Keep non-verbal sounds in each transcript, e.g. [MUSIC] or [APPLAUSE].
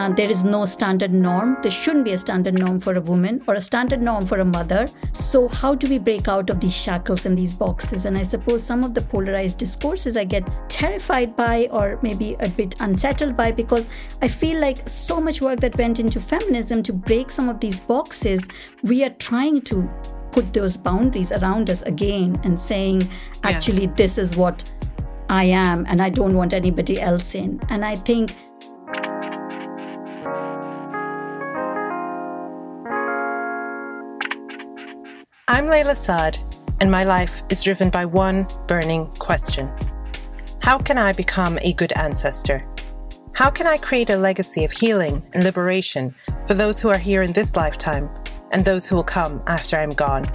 uh, there is no standard norm. There shouldn't be a standard norm for a woman or a standard norm for a mother. So, how do we break out of these shackles and these boxes? And I suppose some of the polarized discourses I get terrified by or maybe a bit unsettled by because I feel like so much work that went into feminism to break some of these boxes, we are trying to put those boundaries around us again and saying, actually, yes. this is what I am, and I don't want anybody else in. And I think I'm Layla Saad, and my life is driven by one burning question How can I become a good ancestor? How can I create a legacy of healing and liberation for those who are here in this lifetime and those who will come after I'm gone?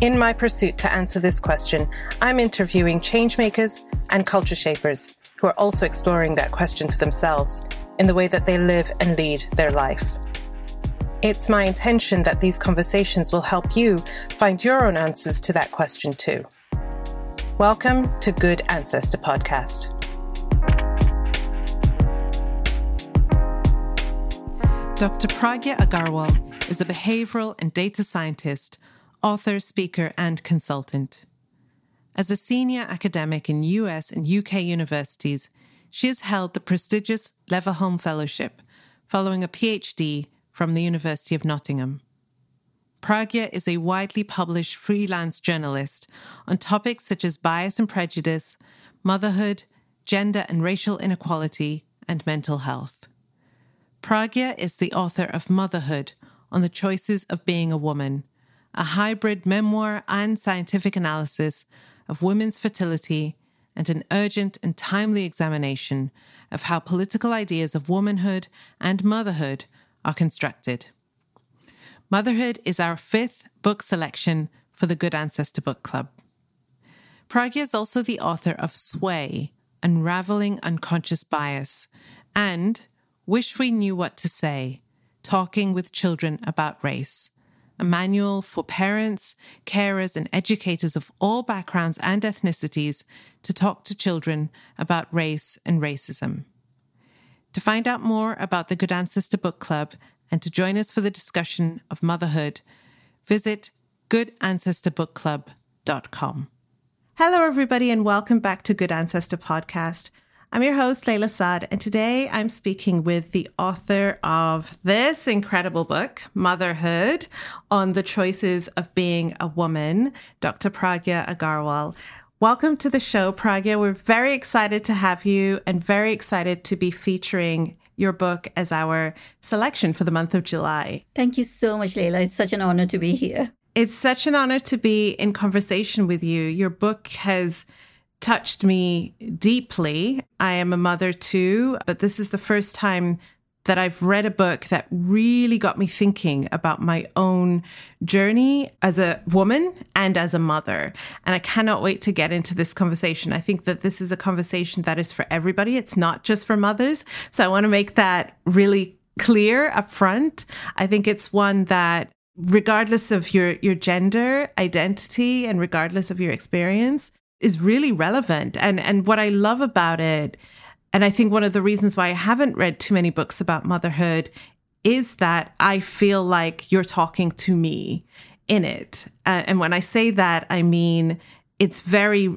In my pursuit to answer this question, I'm interviewing changemakers and culture shapers who are also exploring that question for themselves in the way that they live and lead their life. It's my intention that these conversations will help you find your own answers to that question too. Welcome to Good Ancestor Podcast. Dr. Pragya Agarwal is a behavioral and data scientist, author, speaker, and consultant. As a senior academic in US and UK universities, she has held the prestigious Leverhulme Fellowship following a PhD from the University of Nottingham. Pragya is a widely published freelance journalist on topics such as bias and prejudice, motherhood, gender and racial inequality, and mental health. Pragya is the author of Motherhood on the Choices of Being a Woman, a hybrid memoir and scientific analysis of women's fertility and an urgent and timely examination of how political ideas of womanhood and motherhood are constructed. Motherhood is our fifth book selection for the Good Ancestor Book Club. Pragya is also the author of Sway, Unraveling Unconscious Bias, and Wish We Knew What to Say, Talking with Children About Race, a manual for parents, carers, and educators of all backgrounds and ethnicities to talk to children about race and racism. To find out more about the Good Ancestor Book Club and to join us for the discussion of motherhood, visit goodancestorbookclub.com. Hello, everybody, and welcome back to Good Ancestor Podcast. I'm your host, Layla Saad, and today I'm speaking with the author of this incredible book, Motherhood, on the choices of being a woman, Dr. Pragya Agarwal. Welcome to the show, Pragya. We're very excited to have you and very excited to be featuring your book as our selection for the month of July. Thank you so much, Layla. It's such an honor to be here. It's such an honor to be in conversation with you. Your book has touched me deeply. I am a mother too, but this is the first time that I've read a book that really got me thinking about my own journey as a woman and as a mother. And I cannot wait to get into this conversation. I think that this is a conversation that is for everybody, it's not just for mothers. So I want to make that really clear up front. I think it's one that regardless of your your gender identity and regardless of your experience is really relevant and and what I love about it and I think one of the reasons why I haven't read too many books about motherhood is that I feel like you're talking to me in it. Uh, and when I say that, I mean it's very,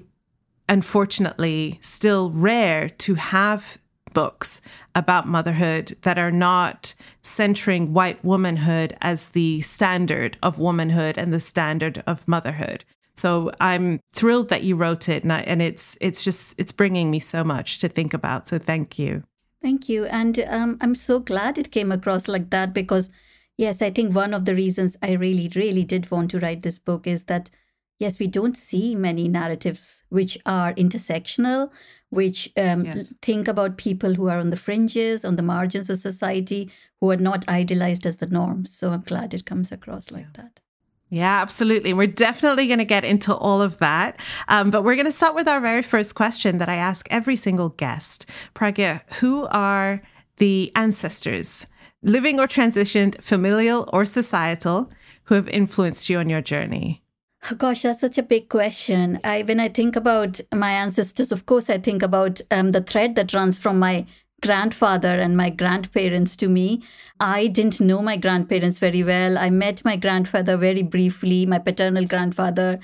unfortunately, still rare to have books about motherhood that are not centering white womanhood as the standard of womanhood and the standard of motherhood. So I'm thrilled that you wrote it, and, I, and it's it's just it's bringing me so much to think about. So thank you. Thank you, and um, I'm so glad it came across like that because yes, I think one of the reasons I really really did want to write this book is that yes, we don't see many narratives which are intersectional, which um, yes. think about people who are on the fringes, on the margins of society, who are not idealized as the norm. So I'm glad it comes across like yeah. that. Yeah, absolutely. We're definitely going to get into all of that. Um, but we're going to start with our very first question that I ask every single guest. Pragya, who are the ancestors, living or transitioned, familial or societal, who have influenced you on your journey? Oh, gosh, that's such a big question. I, when I think about my ancestors, of course, I think about um, the thread that runs from my grandfather and my grandparents to me. I didn't know my grandparents very well. I met my grandfather very briefly, my paternal grandfather.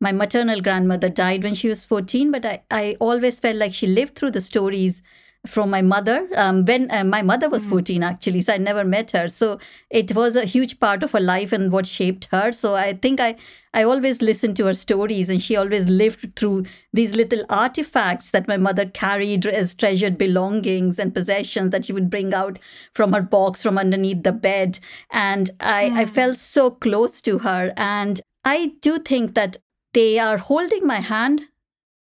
My maternal grandmother died when she was 14, but I, I always felt like she lived through the stories from my mother. Um, when uh, my mother was mm. 14 actually so i never met her. So it was a huge part of her life and what shaped her. So i think i i always listened to her stories and she always lived through these little artifacts that my mother carried as treasured belongings and possessions that she would bring out from her box from underneath the bed. And i i felt so close to her. And i do think that they are holding my hand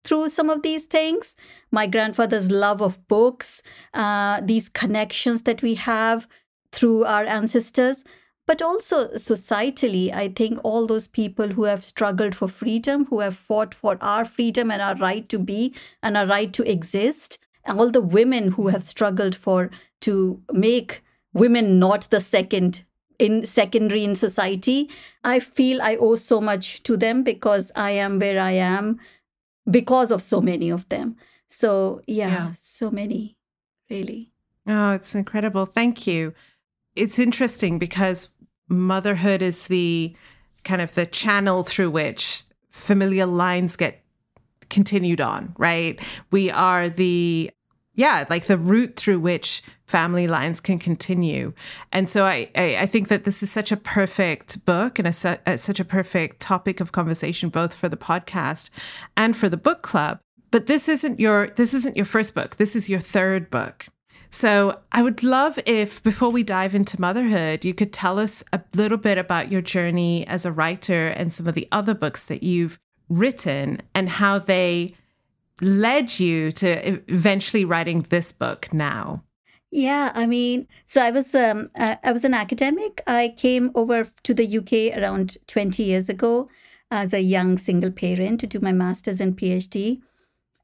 through some of these things my grandfather's love of books, uh, these connections that we have through our ancestors. But also societally, I think all those people who have struggled for freedom, who have fought for our freedom and our right to be and our right to exist, and all the women who have struggled for to make women not the second in secondary in society i feel i owe so much to them because i am where i am because of so many of them so, yeah, yeah, so many, really. Oh, it's incredible. Thank you. It's interesting because motherhood is the kind of the channel through which familial lines get continued on, right? We are the yeah, like the route through which family lines can continue. And so I, I, I think that this is such a perfect book and a, a, such a perfect topic of conversation, both for the podcast and for the book club, but this isn't your this isn't your first book. This is your third book. So I would love if before we dive into motherhood, you could tell us a little bit about your journey as a writer and some of the other books that you've written and how they led you to eventually writing this book now. Yeah, I mean, so I was um, I was an academic. I came over to the UK around 20 years ago as a young single parent to do my master's and PhD.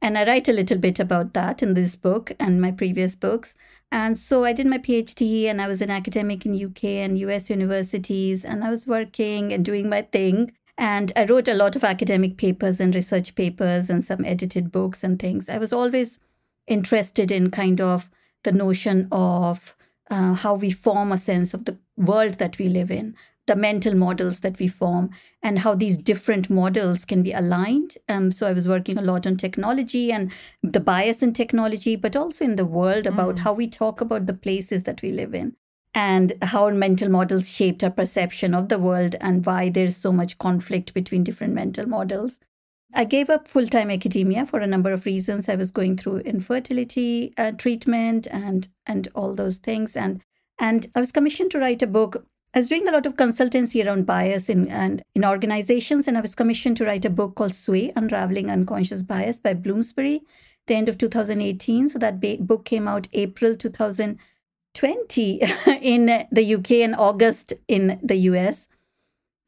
And I write a little bit about that in this book and my previous books. And so I did my PhD and I was an academic in UK and US universities and I was working and doing my thing. And I wrote a lot of academic papers and research papers and some edited books and things. I was always interested in kind of the notion of uh, how we form a sense of the world that we live in, the mental models that we form and how these different models can be aligned. Um, so I was working a lot on technology and the bias in technology, but also in the world about mm. how we talk about the places that we live in and how mental models shaped our perception of the world and why there's so much conflict between different mental models. I gave up full time academia for a number of reasons. I was going through infertility uh, treatment and and all those things, and and I was commissioned to write a book I was doing a lot of consultancy around bias in and in organizations, and I was commissioned to write a book called Sway: Unraveling Unconscious Bias by Bloomsbury, the end of 2018. So that ba- book came out April 2020 [LAUGHS] in the UK and August in the US.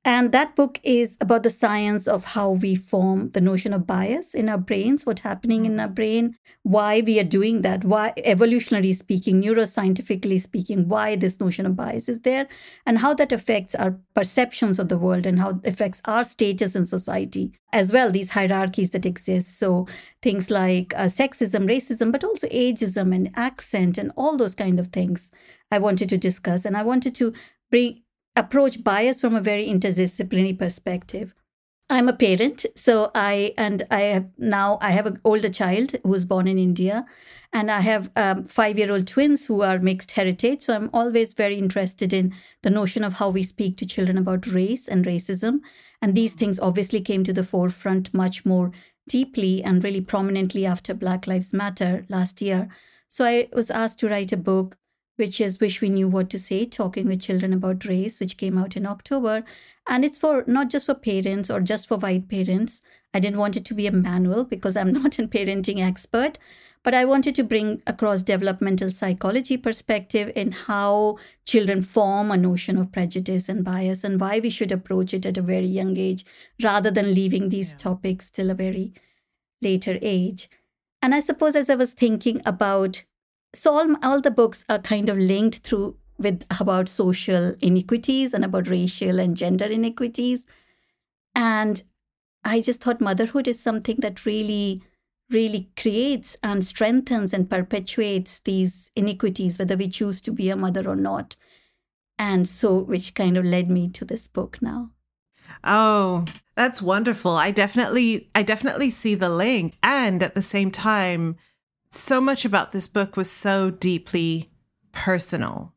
And that book is about the science of how we form the notion of bias in our brains, what's happening in our brain, why we are doing that, why, evolutionarily speaking, neuroscientifically speaking, why this notion of bias is there, and how that affects our perceptions of the world and how it affects our status in society as well, these hierarchies that exist. So things like uh, sexism, racism, but also ageism and accent and all those kind of things I wanted to discuss. And I wanted to bring approach bias from a very interdisciplinary perspective. I'm a parent, so I and I have now I have an older child who was born in India, and I have um, five-year-old twins who are mixed heritage. So I'm always very interested in the notion of how we speak to children about race and racism, and these things obviously came to the forefront much more deeply and really prominently after Black Lives Matter last year. So I was asked to write a book which is Wish We Knew What to Say, Talking with Children About Race, which came out in October. And it's for not just for parents or just for white parents. I didn't want it to be a manual because I'm [LAUGHS] not a parenting expert, but I wanted to bring across developmental psychology perspective in how children form a notion of prejudice and bias and why we should approach it at a very young age rather than leaving these yeah. topics till a very later age. And I suppose as I was thinking about so all, all the books are kind of linked through with about social inequities and about racial and gender inequities and i just thought motherhood is something that really really creates and strengthens and perpetuates these inequities, whether we choose to be a mother or not. And so, which kind of led me to this book now. Oh, that's wonderful. I definitely I definitely see the link and at the same time so much about this book was so deeply personal.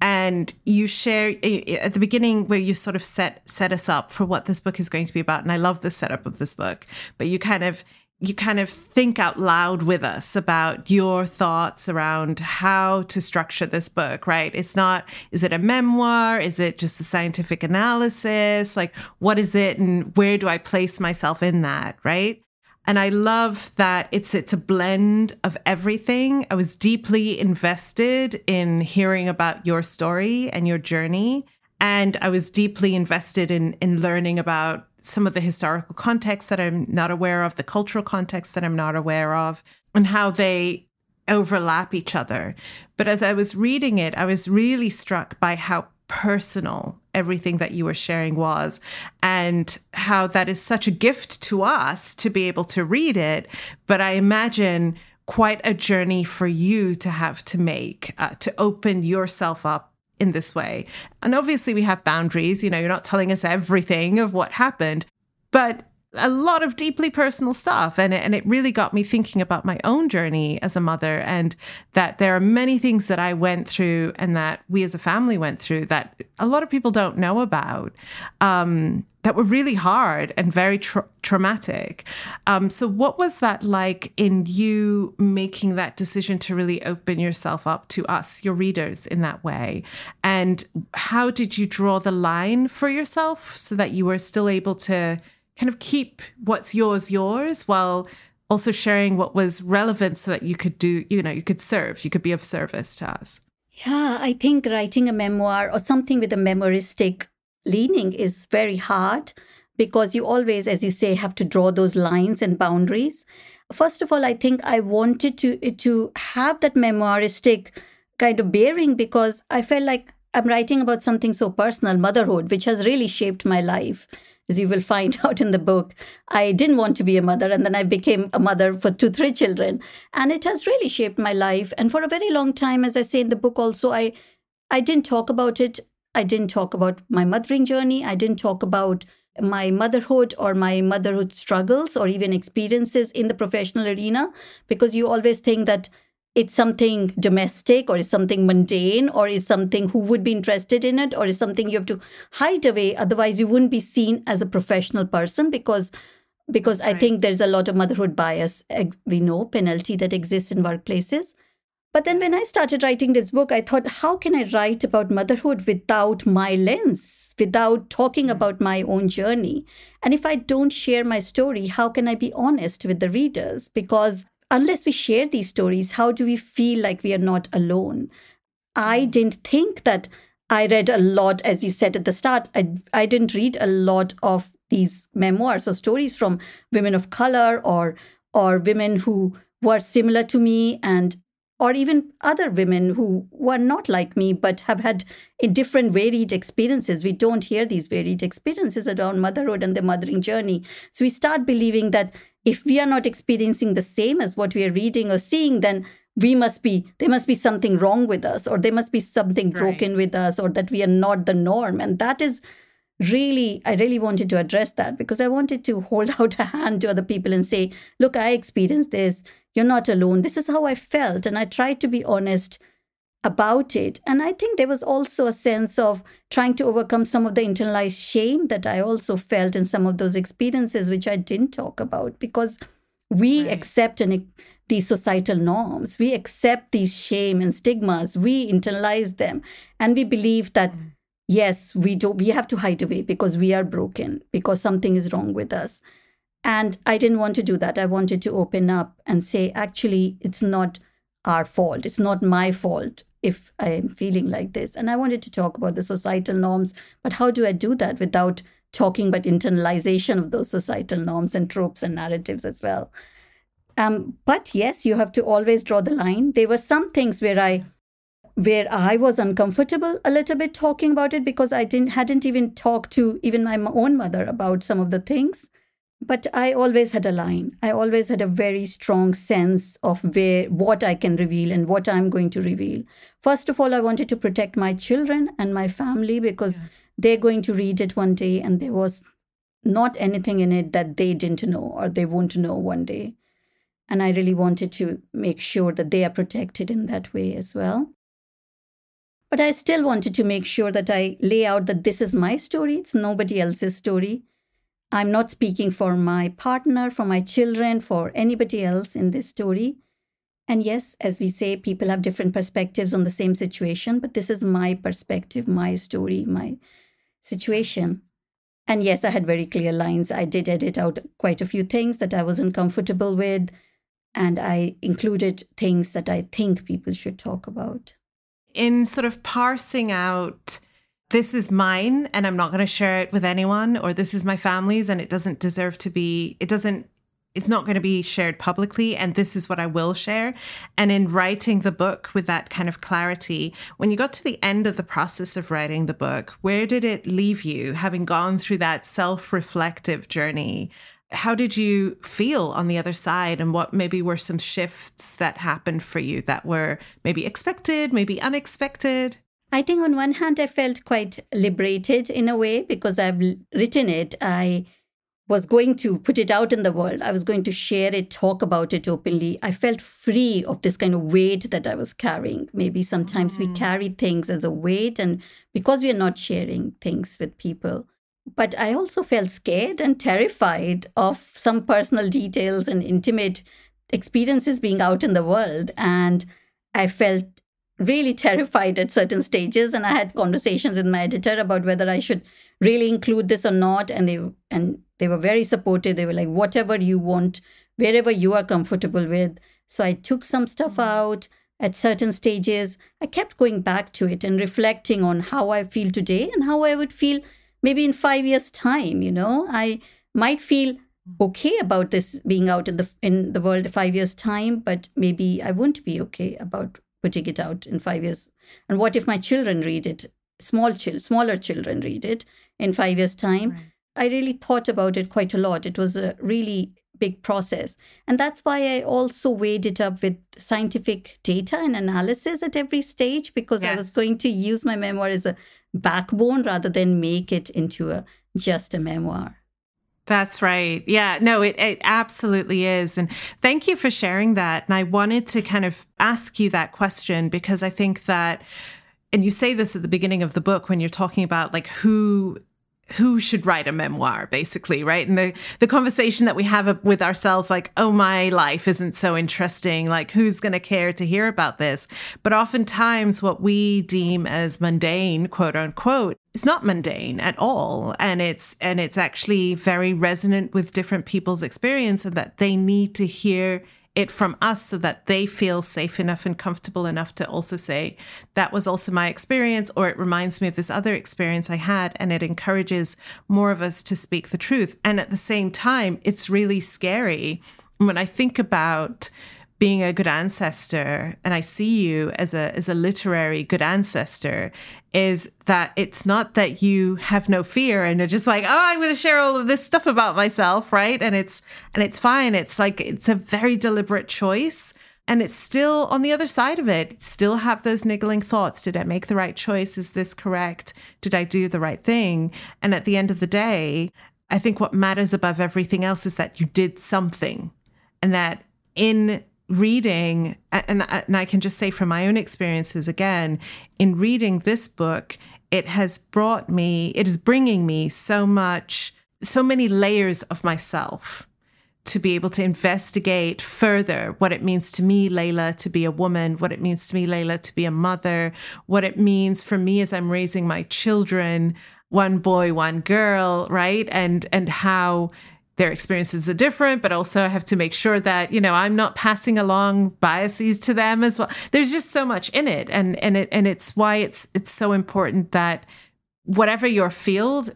And you share eh, eh, at the beginning where you sort of set set us up for what this book is going to be about and I love the setup of this book, but you kind of you kind of think out loud with us about your thoughts around how to structure this book, right? It's not, is it a memoir? Is it just a scientific analysis? Like, what is it? And where do I place myself in that, right? And I love that it's it's a blend of everything. I was deeply invested in hearing about your story and your journey. And I was deeply invested in in learning about some of the historical context that I'm not aware of, the cultural context that I'm not aware of, and how they overlap each other. But as I was reading it, I was really struck by how personal everything that you were sharing was and how that is such a gift to us to be able to read it. But I imagine quite a journey for you to have to make uh, to open yourself up in this way. And obviously, we have boundaries. You know, you're not telling us everything of what happened, but a lot of deeply personal stuff and it, and it really got me thinking about my own journey as a mother and that there are many things that I went through and that we as a family went through that a lot of people don't know about um, that were really hard and very tra- traumatic. Um, so what was that like in you making that decision to really open yourself up to us, your readers, in that way? And how did you draw the line for yourself so that you were still able to kind of keep what's yours yours while also sharing what was relevant so that you could do, you know, you could serve, you could be of service to us. Yeah, I think writing a memoir or something with a memoristic leaning is very hard because you always, as you say, have to draw those lines and boundaries. First of all, I think I wanted to to have that memoiristic kind of bearing because I felt like I'm writing about something so personal, motherhood, which has really shaped my life as you will find [LAUGHS] out in the book, I didn't want to be a mother, and then I became a mother for two, three children, and it has really shaped my life. And for a very long time, as I say in the book, also I, I didn't talk about it. I didn't talk about my mothering journey. I didn't talk about my motherhood or my motherhood struggles or even experiences in the professional arena because you always think that it's something domestic or is something mundane or is something who would be interested in it or is something you have to hide away otherwise you wouldn't be seen as a professional person because because right. i think there's a lot of motherhood bias we know penalty that exists in workplaces but then when i started writing this book i thought how can i write about motherhood without my lens without talking mm-hmm. about my own journey and if i don't share my story how can i be honest with the readers because unless we share these stories, how do we feel like we are not alone? I hmm. didn't think that I read a lot, as you said at the start. I, I didn't read a lot of these memoirs or stories from women of color or or women who were similar to me and or even other women who were not like me but have had different varied experiences we don't hear these varied experiences around motherhood and the mothering journey so we start believing that if we are not experiencing the same as what we are reading or seeing, then we must be there must be something wrong with us or there must be something broken right. with us or that we are not the norm. And that is really i really wanted to address that because i wanted to hold [LAUGHS] out a hand to other people and say look i experienced this. You're not alone. This is how i felt. And i tried to be honest about it. And I think there was also a sense of trying to overcome some of the internalized shame that I also felt in some of those experiences, which I didn't talk about because we right. accept and these societal norms, we accept these shame and stigmas, we internalize them, and we believe that. Mm. Yes, we do. We have to hide away because we are broken, because something is wrong with us. And I didn't want to do that. I wanted to open up and say, actually, it's not our fault. It's not my fault if I am feeling like this. And I wanted to talk about the societal norms, but how do I do that without talking about internalization of those societal norms and tropes and narratives as well? Um, but yes, you have to always draw the line. There were some things where I where I was uncomfortable a little bit talking about it because I didn't hadn't even talked to even my own mother about some of the things. But I always had a line. I always had a very strong sense of where what I can reveal and what I'm going to reveal. First of all, I wanted to protect my children and my family because yes. they're going to read it one day and there was not anything in it that they didn't know or they won't know one day. And I really wanted to make sure that they are protected in that way as well. But I still wanted to make sure that I lay out that this is my story, it's nobody else's story. I'm not speaking for my partner, for my children, for anybody else in this story. And yes, as we say, people have different perspectives on the same situation, but this is my perspective, my story, my situation. And yes, I had very clear lines. I did edit out quite a few things that I wasn't comfortable with, and I included things that I think people should talk about. In sort of parsing out this is mine and I'm not going to share it with anyone, or this is my family's and it doesn't deserve to be, it doesn't, it's not going to be shared publicly. And this is what I will share. And in writing the book with that kind of clarity, when you got to the end of the process of writing the book, where did it leave you, having gone through that self reflective journey? How did you feel on the other side? And what maybe were some shifts that happened for you that were maybe expected, maybe unexpected? I think on one hand, I felt quite liberated in a way because I've written it. I was going to put it out in the world. I was going to share it, talk about it openly. I felt free of this kind of weight that I was carrying. Maybe sometimes mm. we carry things as a weight, and because we are not sharing things with people. But I also felt scared and terrified of some personal details and intimate experiences being out in the world. And I felt really terrified at certain stages and i had conversations with my editor about whether i should really include this or not and they and they were very supportive they were like whatever you want wherever you are comfortable with so i took some stuff mm-hmm. out at certain stages i kept going back to it and reflecting on how i feel today and how i would feel maybe in 5 years time you know i might feel mm-hmm. okay about this being out in the in the world 5 years time but maybe i won't be okay about putting it out in five years? And what if my children read it, small chil- smaller children read it in five years' time? Right. I really thought about it quite a lot. It was a really big process. And that's why I also weighed it up with scientific data and analysis at every stage because yes. I was going to use my memoir as a backbone rather than make it into a just a memoir. That's right. Yeah, no, it, it absolutely is. And thank you for sharing that. And I wanted to kind of ask you that question because I think that, and you say this at the beginning of the book when you're talking about like who who should write a memoir basically right? And the the conversation that we have with ourselves like oh my life isn't so interesting like who's going to care to hear about this? But oftentimes what we deem as mundane quote unquote is not mundane at all. And it's and it's actually very resonant with different people's experience and that they need to hear it from us so that they feel safe enough and comfortable enough to also say, that was also my experience, or it reminds me of this other experience I had. And it encourages more of us to speak the truth. And at the same time, it's really scary when I think about being a good ancestor and I see you as a as a literary good ancestor is that it's not that you have no fear and you're just like oh I'm going to share all of this stuff about myself right? And it's and it's fine. It's like it's a very deliberate choice and it's still on the other side of it. Still have those niggling thoughts. Did I make the right choice? Is this correct? Did I do the right thing? And at the end of the day I think what matters above everything else is that you did something and that in reading, and, and I can just say from my own experiences again, in reading this book, it has brought me, it is bringing me so much, so many layers of myself to be able to investigate further what it means to me, Layla, to be a woman, what it means to me, Layla, to be a mother, what it means for me as I'm raising my children, one boy, one girl, right? And and how their experiences are different, but also I have to make sure that, you know, I'm not passing along biases to them as well. There's just so much in it. And and it and it's why it's it's so important that whatever your field,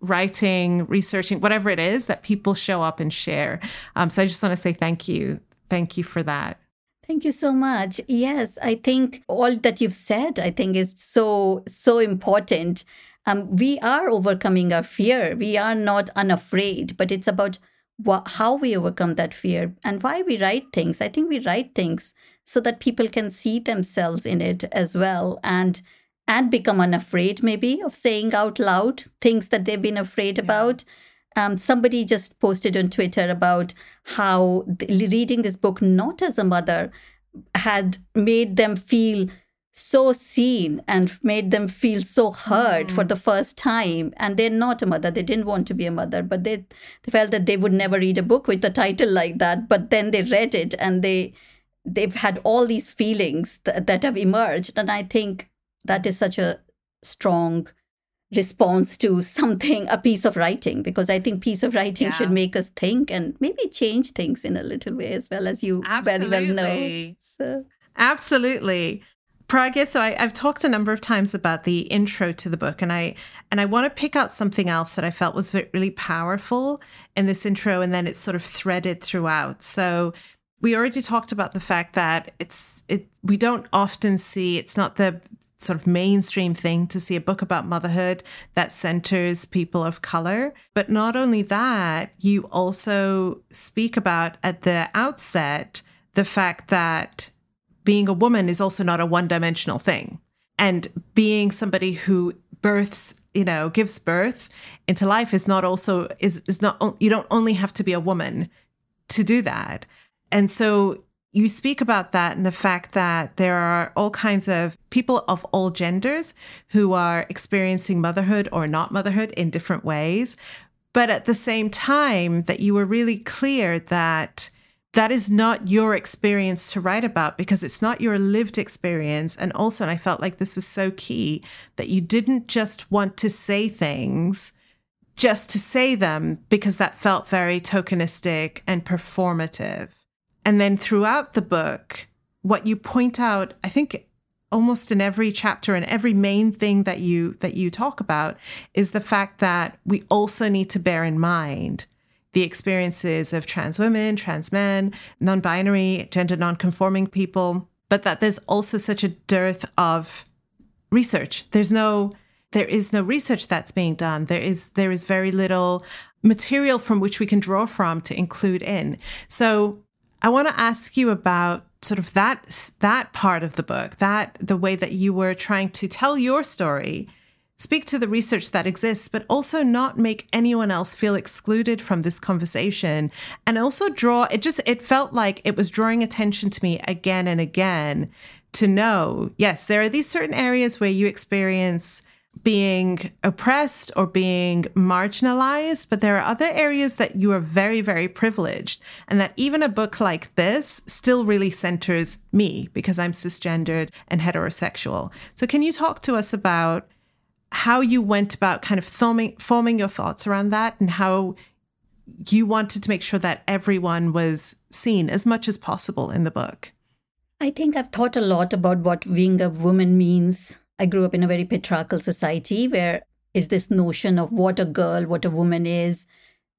writing, researching, whatever it is, that people show up and share. Um, so I just want to say thank you. Thank you for that. Thank you so much. Yes, I think all that you've said, I think is so, so important um, we are overcoming our fear. We are not unafraid, but it's about wh- how we overcome that fear and why we write things. I think we write things so that people can see themselves in it as well and and become unafraid maybe of saying out loud things that they've been afraid yeah. about um, somebody just posted on twitter about how reading this book not as a mother had made them feel so seen and made them feel so heard mm. for the first time and they're not a mother they didn't want to be a mother but they, they felt that they would never read a book with a title like that but then they read it and they they've had all these feelings that, that have emerged and i think that is such a strong response to something a piece of writing because i think piece of writing yeah. should make us think and maybe change things in a little way as well as you Absolutely. very well know so. Absolutely. Pragya, so I, have talked a number of times about the intro to the book, and I and I want to pick out something else that I felt was really powerful in this intro, and then it's sort of threaded throughout. So we already talked about the fact that it's it we don't often see it's not the sort of mainstream thing to see a book about motherhood that centers people of color. But not only that, you also speak about at the outset the fact that being a woman is also not a one dimensional thing. And being somebody who births, you know, gives birth into life is not also, is, is not, you don't only have to be a woman to do that. And so you speak about that and the fact that there are all kinds of people of all genders who are experiencing motherhood or not motherhood in different ways. But at the same time, that you were really clear that that is not your experience to write about because it's not your lived experience. And also, and I felt like this was so key that you didn't just want to say things just to say them because that felt very tokenistic and performative. And then throughout the book, what you point out, I think almost in every chapter and every main thing that you that you talk about is the fact that we also need to bear in mind the experiences of trans women, trans men, non binary, gender non conforming people, but that there's also such a dearth of research. There's no there is no research that's being done. There is there is very little material from which we can draw from to include in. So I want to ask you about sort of that that part of the book, that the way that you were trying to tell your story speak to the research that exists, but also not make anyone else feel excluded from this conversation. And also draw, it just, it felt like it was drawing attention to me again and again to know, yes, there are these certain areas where you experience being oppressed or being marginalized, but there are other areas that you are very, very privileged. And that even a book like this still really centers me because I'm cisgendered and heterosexual. So, can you talk to us about how you went about kind of forming forming your thoughts around that and how you wanted to make sure that everyone was seen as much as possible in the book. I think I've thought a lot about what being a woman means. I grew up in a very patriarchal society where is this notion of what a girl, what a woman is,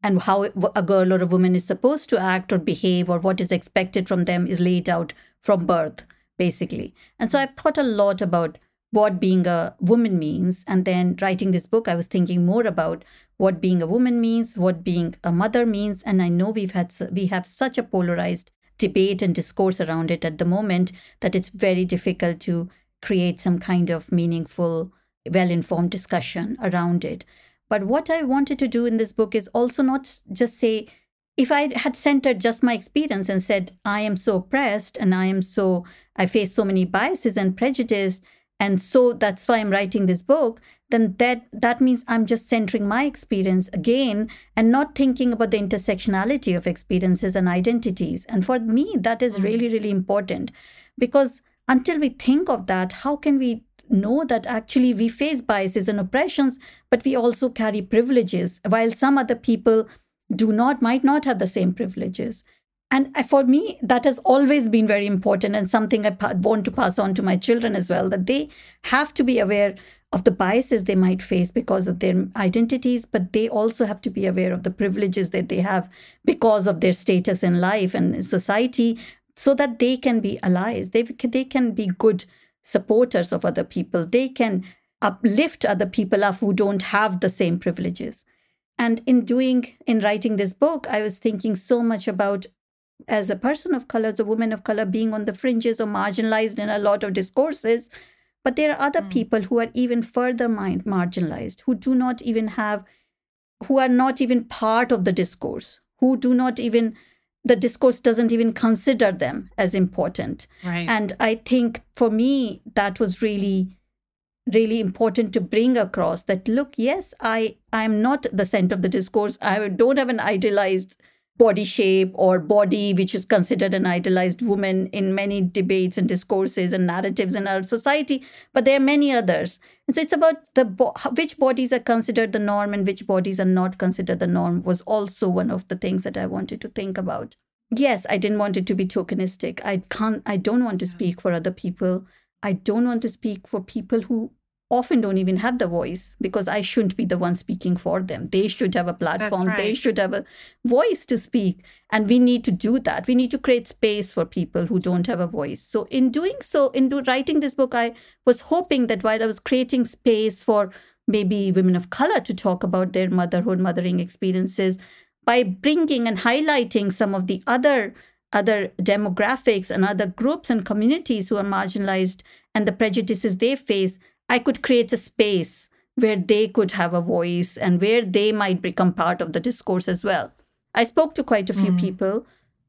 and how a girl or a woman is supposed to act or behave or what is expected from them is laid out from birth, basically. And so I've thought a lot about what being a woman means. And then writing this book, I was thinking more about what being a woman means, what being a mother means. And I know we've had we have such a polarized debate and discourse around it at the moment that it's very difficult to create some kind of meaningful, well-informed discussion around it. But what I wanted to do in this book is also not just say, if I had centered just my experience and said, I am so oppressed and I am so, I face so many biases and prejudice, and so that's why i'm writing this book. Then that that means i'm just centering my experience again and not thinking about the intersectionality of experiences and identities. And for me that is mm. really really important because until we think of that how can we know that actually we face biases and oppressions but we also carry privileges while some other people do not might not have the same privileges and for me, that has always been very important and something I want to pass on to my children as well that they have to be aware of the biases they might face because of their identities, but they also have to be aware of the privileges that they have because of their status in life and society so that they can be allies. They, they can be good supporters of other people. They can uplift other people up who don't have the same privileges. And in doing, in writing this book, I was thinking so much about as a person of color, as a woman of color, being on the fringes or marginalized in a lot of discourses. But there are other mm. people who are even further mind marginalized, who do not even have, who are not even part of the discourse, who do not even, the discourse doesn't even consider them as important. Right. And I think for me, that was really really important to bring across that look yes i i'm not the center of the discourse i don't have an idealized body shape or body which is considered an idealized woman in many debates and discourses and narratives in our society but there are many others. And so it's about the bo- which bodies are considered the norm and which bodies are not considered the norm was also one of the things that i wanted to think about. Yes i didn't want it to be tokenistic. I can't i don't want to speak for other people. I don't want to speak for people who often don't even have the voice because I shouldn't be the one speaking for them. They should have a platform, right. they should have a voice to speak. And we need to do that. We need to create space for people who don't have a voice. So, in doing so, in do, writing this book, I was hoping that while I was creating space for maybe women of color to talk about their motherhood, mothering experiences, by bringing and highlighting some of the other other demographics and other groups and communities who are marginalized and the prejudices they face, I could create a space where they could have a voice and where they might become part of the discourse as well. I spoke to quite a few mm. people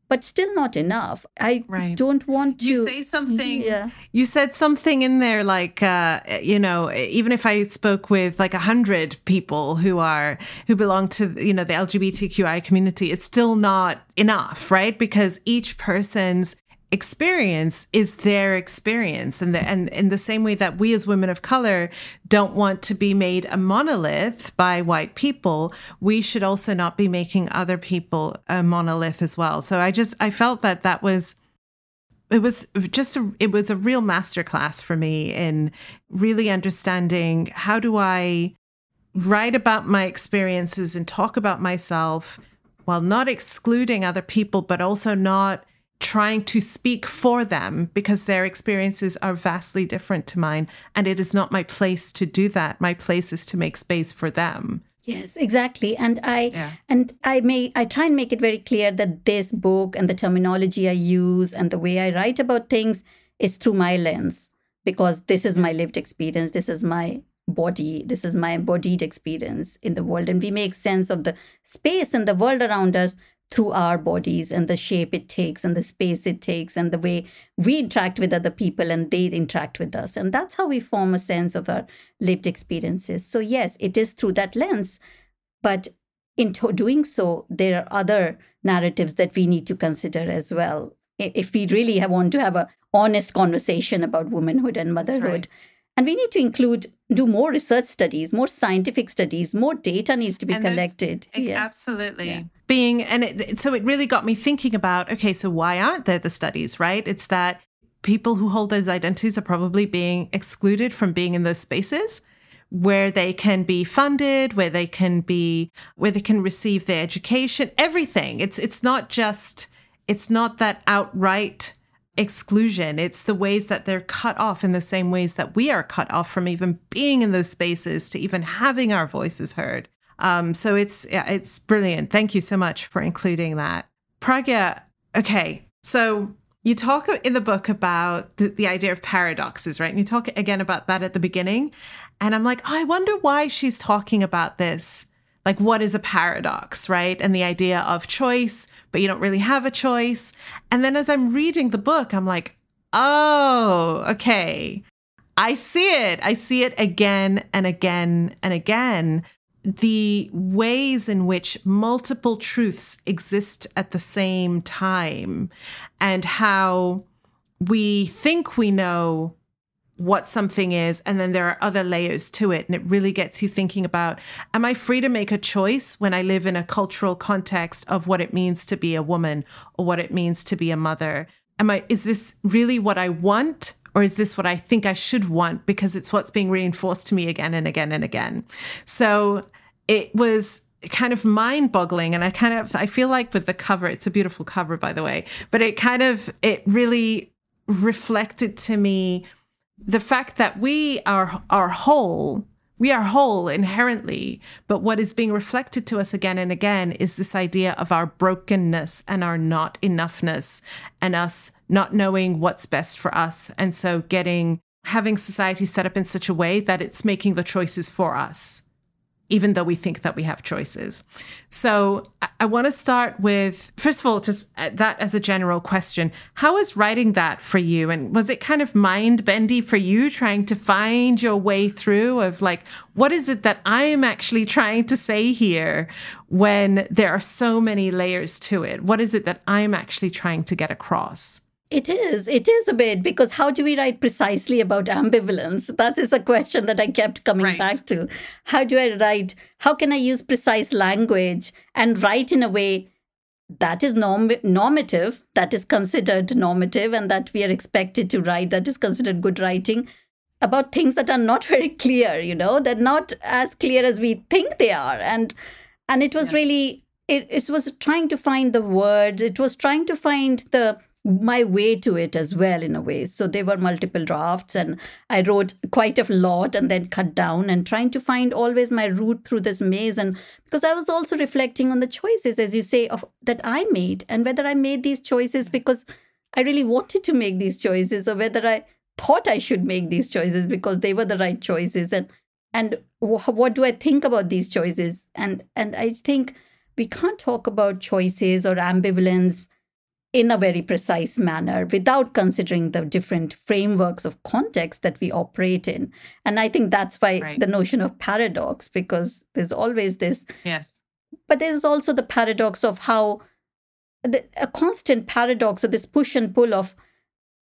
but still not enough. I right. don't want to. You say something. Yeah. You said something in there like, uh, you know, even if I spoke with like a hundred people who are who belong to you know the LGBTQI community, it's still not enough, right? Because each person's experience is their experience. And the, and in the same way that we as women of color don't want to be made a monolith by white people we should also not be making other people a monolith as well. So i just i felt that that was it was just a, it was a real masterclass for me in really understanding how do i write about my experiences and talk about myself while not excluding other people but also not trying to speak for them because their experiences are vastly different to mine. And it is not my place to do that. My place is to make space for them. Yes, exactly. And I yeah. and I may I try and make it very clear that this book and the terminology I use and the way I write about things is through my lens because this is yes. my lived experience. This is my body. This is my embodied experience in the world. And we make sense of the space and the world around us through our bodies and the shape it takes and the space it takes and the way we interact with other people and they interact with us. And that's how we form a sense of our lived experiences. So, yes, it is through that lens. But in to- doing so, there are other narratives that we need to consider as well. If we really want to have an honest conversation about womanhood and motherhood. Right. And we need to include, do more research studies, more scientific studies, more data needs to be and collected. Yeah. Absolutely. Yeah. Being, and it, so it really got me thinking about okay, so why aren't there the studies, right? It's that people who hold those identities are probably being excluded from being in those spaces where they can be funded where they can be where they can receive their education everything it's it's not just it's not that outright exclusion. It's the ways that they're cut off in the same ways that we are cut off from even being in those spaces to even having our voices heard. Um, so it's yeah, it's brilliant. Thank you so much for including that. Pragya, okay, so you talk in the book about the, the idea of paradoxes, right? And you talk again about that at the beginning. And I'm like, oh, I wonder why she's talking about this like what is a paradox, right? And the idea of choice, but you don't really have a choice. And then as I'm reading the book, I'm like, oh, okay. I see it. I see it again and again and again. The ways in which multiple truths exist at the same time, and how we think we know what something is and then there are other layers to it and it really gets you thinking about am i free to make a choice when i live in a cultural context of what it means to be a woman or what it means to be a mother? Am i is this really what i want or is this what i think i should want because it's what's being reinforced to me again and again and again? So it was kind of mind boggling and i kind of i feel like with the cover it's a beautiful cover by the way but it kind of it really reflected to me the fact that we are are whole we are whole inherently. But what is being reflected to us again and again is this idea of our brokenness and our not enoughness and us not knowing what's best for us. And so getting having society set up in such a way that it's making the choices for us even though we think that we have choices. So I, want to start with, first of all, just uh, that as a general question. How was writing that for you? And was it kind of mind bendy for you trying to find your way through of like, what is it that I am actually trying to say here when there are so many layers to it? What is it that I'm actually trying to get across? It is. It is a bit because how do we write precisely about ambivalence? That is a question that I kept coming right. back to. How do I write? How can I use precise language and write in a way that is norm- normative, that is considered normative, and that we are expected to write, that is considered good writing about things that are not [LAUGHS] very clear, you know, they're not as clear as we think they are. And and it was yeah. really it, it was trying to find the words, it was trying to find the my way to it as well in a way. So there were multiple drafts and i wrote quite a lot and then cut down and trying to find always my route through this maze. And because i was also reflecting on the choices as you say of that i made and whether i made these choices because i really wanted to make these choices or whether i thought i should make these choices because they were the right choices. And and what do i think about these choices? And and i think we can't talk about choices or ambivalence in a very precise manner without considering the different frameworks of context that we operate in. And I think that's why right. the notion of paradox, because there's always this. Yes. But there's also the paradox of how the, a constant paradox of this push and pull of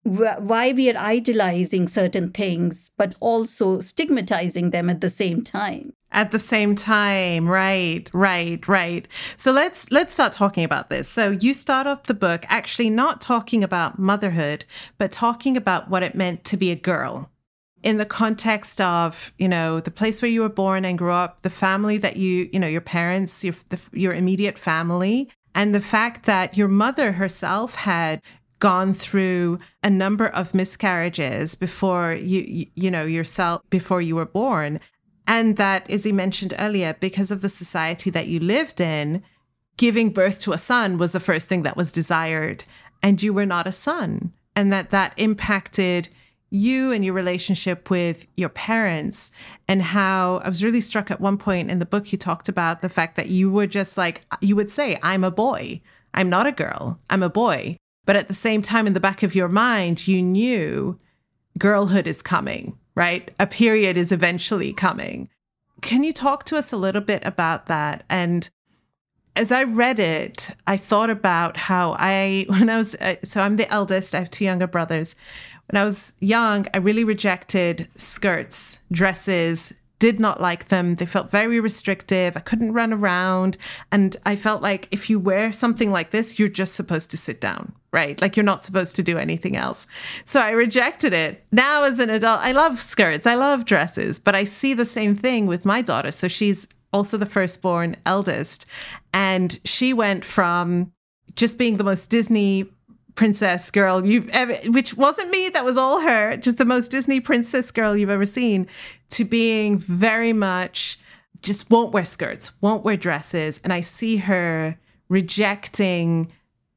why we are idealizing certain things, but also stigmatizing them at the same time at the same time. Right right right. So let's let's start talking about this. So you start off the book actually not talking about motherhood but talking about what it meant to be a girl in the context of you know the place where you were born and grew up the family that you you know your parents your the, your immediate family and the fact that your mother herself had gone through a number of miscarriages before you, you, you know yourself before you were born and that, as you mentioned earlier, because of the society that you lived in, giving birth to a son was the first thing that was desired, and you were not a son. And that that impacted you and your relationship with your parents and how I was really struck at one point in the book you talked about the fact that you were just like you would say I'm a boy. I'm not a girl. I'm a boy. But at the same time in the back of your mind you knew girlhood is coming right? A period is eventually coming. Can you talk to us a little bit about that? And as I read it, I thought about how I, [LAUGHS] when I was, uh, so I'm the eldest, I have two younger brothers. When I was young, I really rejected skirts, dresses, did not like them. They felt very restrictive. I couldn't run around. And I felt like if you wear something like this, you're just supposed to sit down, right? Like you're not supposed to do anything else. So I rejected it. Now, as an adult, I love skirts, I love dresses, but I see the same thing with my daughter. So she's also the firstborn eldest. And she went from just being the most Disney princess girl you've ever which wasn't me that was all her. Just the most disney princess girl you've ever seen to being very much just won't wear skirts won't wear dresses. And i see her rejecting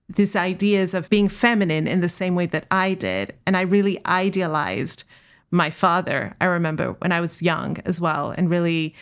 these ideas of being feminine in the same way that i did. And i really idealized my father i remember when i was young as well and really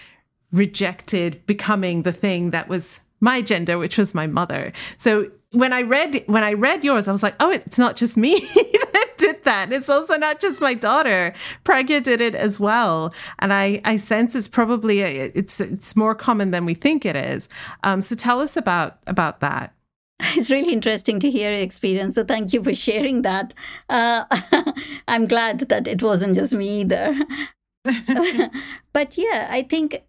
rejected becoming the thing that was my gender which was my mother. So when I read when I read yours, I was like, oh, it's not just me [LAUGHS] that did that. It's also not just my daughter. Pragya did it as well, and I I sense it's probably a, it's it's more common than we think it is. Um, so tell us about about that. [LAUGHS] It's really interesting to hear your experience. So thank you for sharing that. Uh, [LAUGHS] I'm glad that it wasn't just me either. but yeah, I think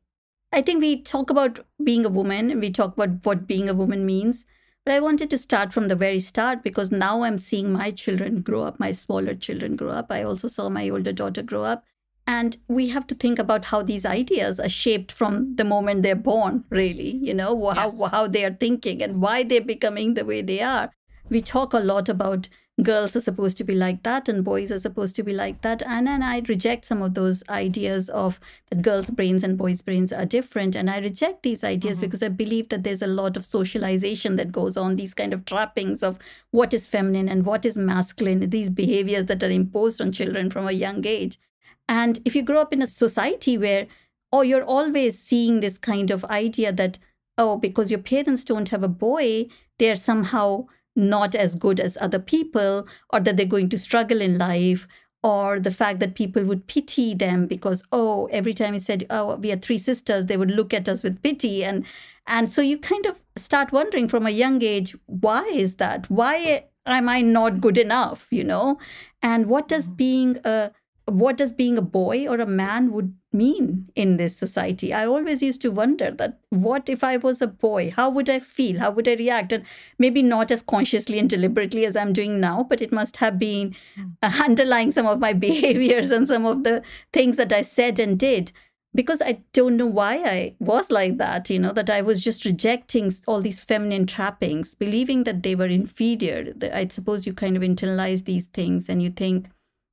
I think we talk about being a woman and we talk about what being a woman means but I wanted to start from the very start because now I'm seeing my children grow up, my smaller children grow up. I also saw my older daughter grow up. And we have to think about how these ideas are shaped from the moment they're born, really, you know, how, yes. how they are thinking and why they're becoming the way they are. We talk a lot about girls are supposed to be like that and boys are supposed to be like that. And and i reject some of those ideas of that girls brains and boys brains are different. And i reject these ideas mm-hmm. because i believe that there's a lot of socialization that goes on these kind of trappings of what is feminine and what is masculine these behaviors that are imposed on children from a young age. And if you grow up in a society where oh you're always seeing this kind of idea that oh because your parents don't have a boy they're somehow not as good as other people or that they're going to struggle in life or the fact that people would pity them because oh every time you said oh we are three sisters they would look at us with pity. And and so you kind of start wondering from a young age why is that? Why am i not good enough you know? And what does mm-hmm. being a what does being a boy or a man would mean in this society? I always used to wonder that what if i was a boy? How would i feel? How would i react? And maybe not as consciously and deliberately as i'm doing now but it must have been uh, [LAUGHS] underlying some of my [LAUGHS] behaviors and some of the things that i said and did. Because i don't know why i was like that you know that i was just rejecting all these feminine trappings believing that they were inferior. I suppose you kind of internalize these things and you think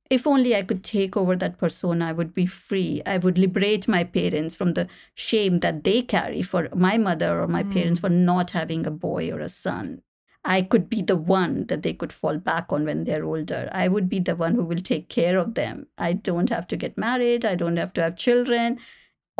if only I could take over that persona, I would be free. I would liberate my parents from the shame that they carry for my mother or my mm. parents for not having a boy or a son. I could be the one that they could fall back on when they're older. I would be the one who will take care of them. I don't have to get married. I don't have to have children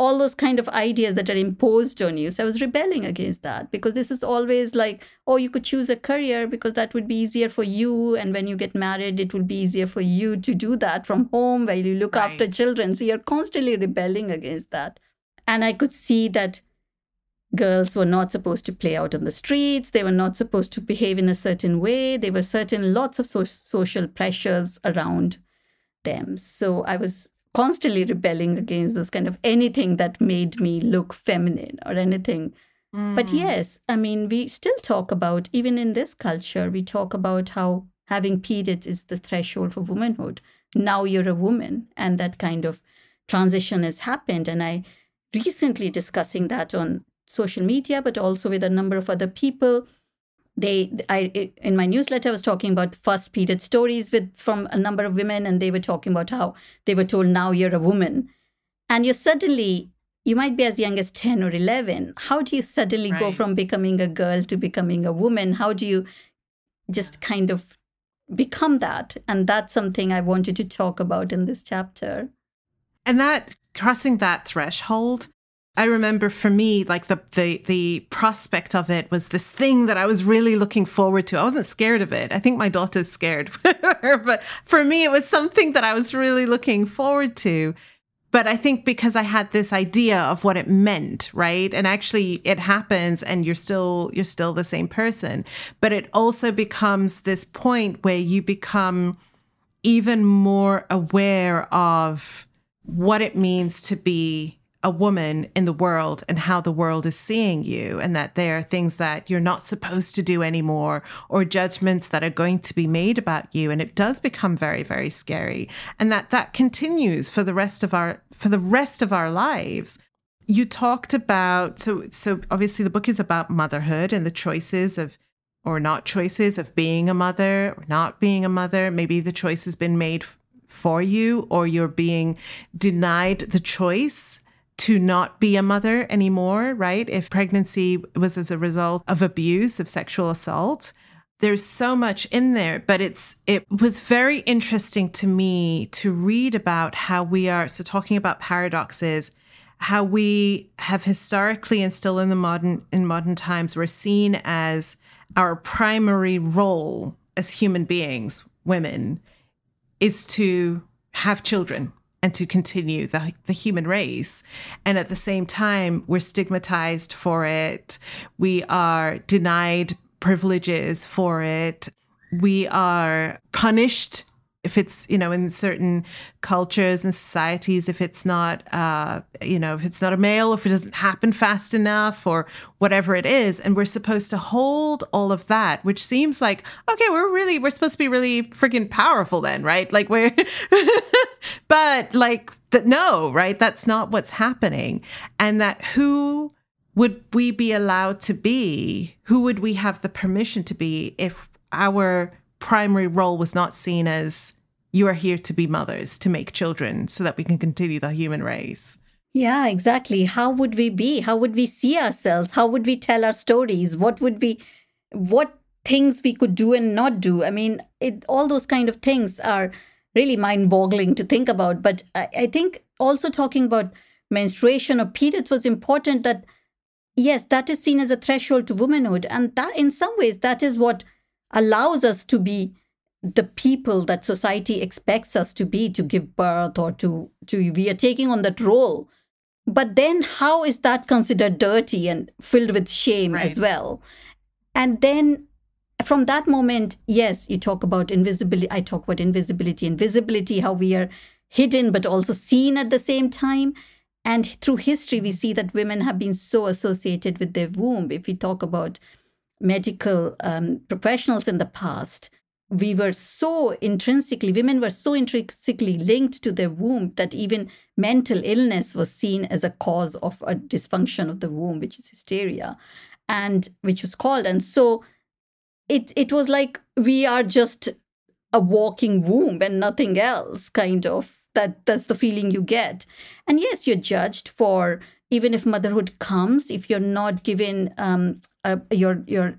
all those kind of ideas that are imposed on you. So I was rebelling against that because this is always like, oh, you could choose a career because that would be easier for you. And when you get married, it will be easier for you to do that from home while you look right. after children. So you're constantly rebelling against that. And I could see that girls were not supposed to play out on the streets. They were not supposed to behave in a certain way. There were certain lots of so- social pressures around them. So I was constantly rebelling against those kind of anything that made me look feminine or anything. Mm. But yes, I mean, we still talk about, even in this culture, we talk about how having periods is the threshold for womanhood. Now you're a woman, and that kind of transition has happened. And I recently discussing that on social media, but also with a number of other people they i in my newsletter I was talking about first period stories with from a number of women and they were talking about how they were told now you're a woman. And you suddenly you might be as young as 10 or 11 how do you suddenly right. go from becoming a girl to becoming a woman? How do you just kind of become that? And that's something i wanted to talk about in this chapter. And that crossing that threshold I remember for me, like the, the the prospect of it was this thing that I was really looking forward to. I wasn't scared of it. I think my daughter's scared, [LAUGHS] but for me, it was something that I was really looking forward to. But I think because I had this idea of what it meant, right? And actually it happens and you're still you're still the same person. But it also becomes this point where you become even more aware of what it means to be a woman in the world and how the world is seeing you, and that there are things that you're not supposed to do anymore, or judgments that are going to be made about you, and it does become very, very scary, and that that continues for the rest of our for the rest of our lives. You talked about so so obviously the book is about motherhood and the choices of or not choices of being a mother or not being a mother. Maybe the choice has been made for you, or you're being denied the choice to not be a mother anymore, right? If pregnancy was as a result of abuse, of sexual assault. There's so much in there, but it's it was very interesting to me to read about how we are so talking about paradoxes, how we have historically and still in the modern in modern times we're seen as our primary role as human beings, women, is to have children and to continue the, the human race. And at the same time, we're stigmatized for it. We are denied privileges for it. We are punished if it's you know in certain cultures and societies if it's not uh you know if it's not a male if it doesn't happen fast enough or whatever it is. And we're supposed to hold all of that which seems like okay we're really we're supposed to be really freaking powerful then right? Like we're [LAUGHS] but like that no right? That's not what's happening. And that who would we be allowed to be? Who would we have the permission to be if our primary role was not seen as you are here to be mothers, to make children so that we can continue the human race. Yeah, exactly. How would we be? How would we see ourselves? How would we tell our stories? What would we, what things we could do and not do? I mean, it, all those kind of things are really mind boggling to think about. But I, I think also talking about menstruation or periods was important that, yes, that is seen as a threshold to womanhood. And that, in some ways, that is what allows us to be the people that society expects us to be to give birth or to to we are taking on that role. But then how is that considered dirty and filled with shame right. as well? And then from that moment yes you talk about invisibility i talk about invisibility invisibility how we are hidden but also seen at the same time. And through history we see that women have been so associated with their womb. If we talk about medical um, professionals in the past we were so intrinsically, women were so intrinsically linked to their womb that even mental illness was seen as a cause of a dysfunction of the womb, which is hysteria, and which was called. And so it it was like we are just a walking womb and nothing else, kind of. That that's the feeling you get. And yes, you're judged for even if motherhood comes, if you're not given um, a, your your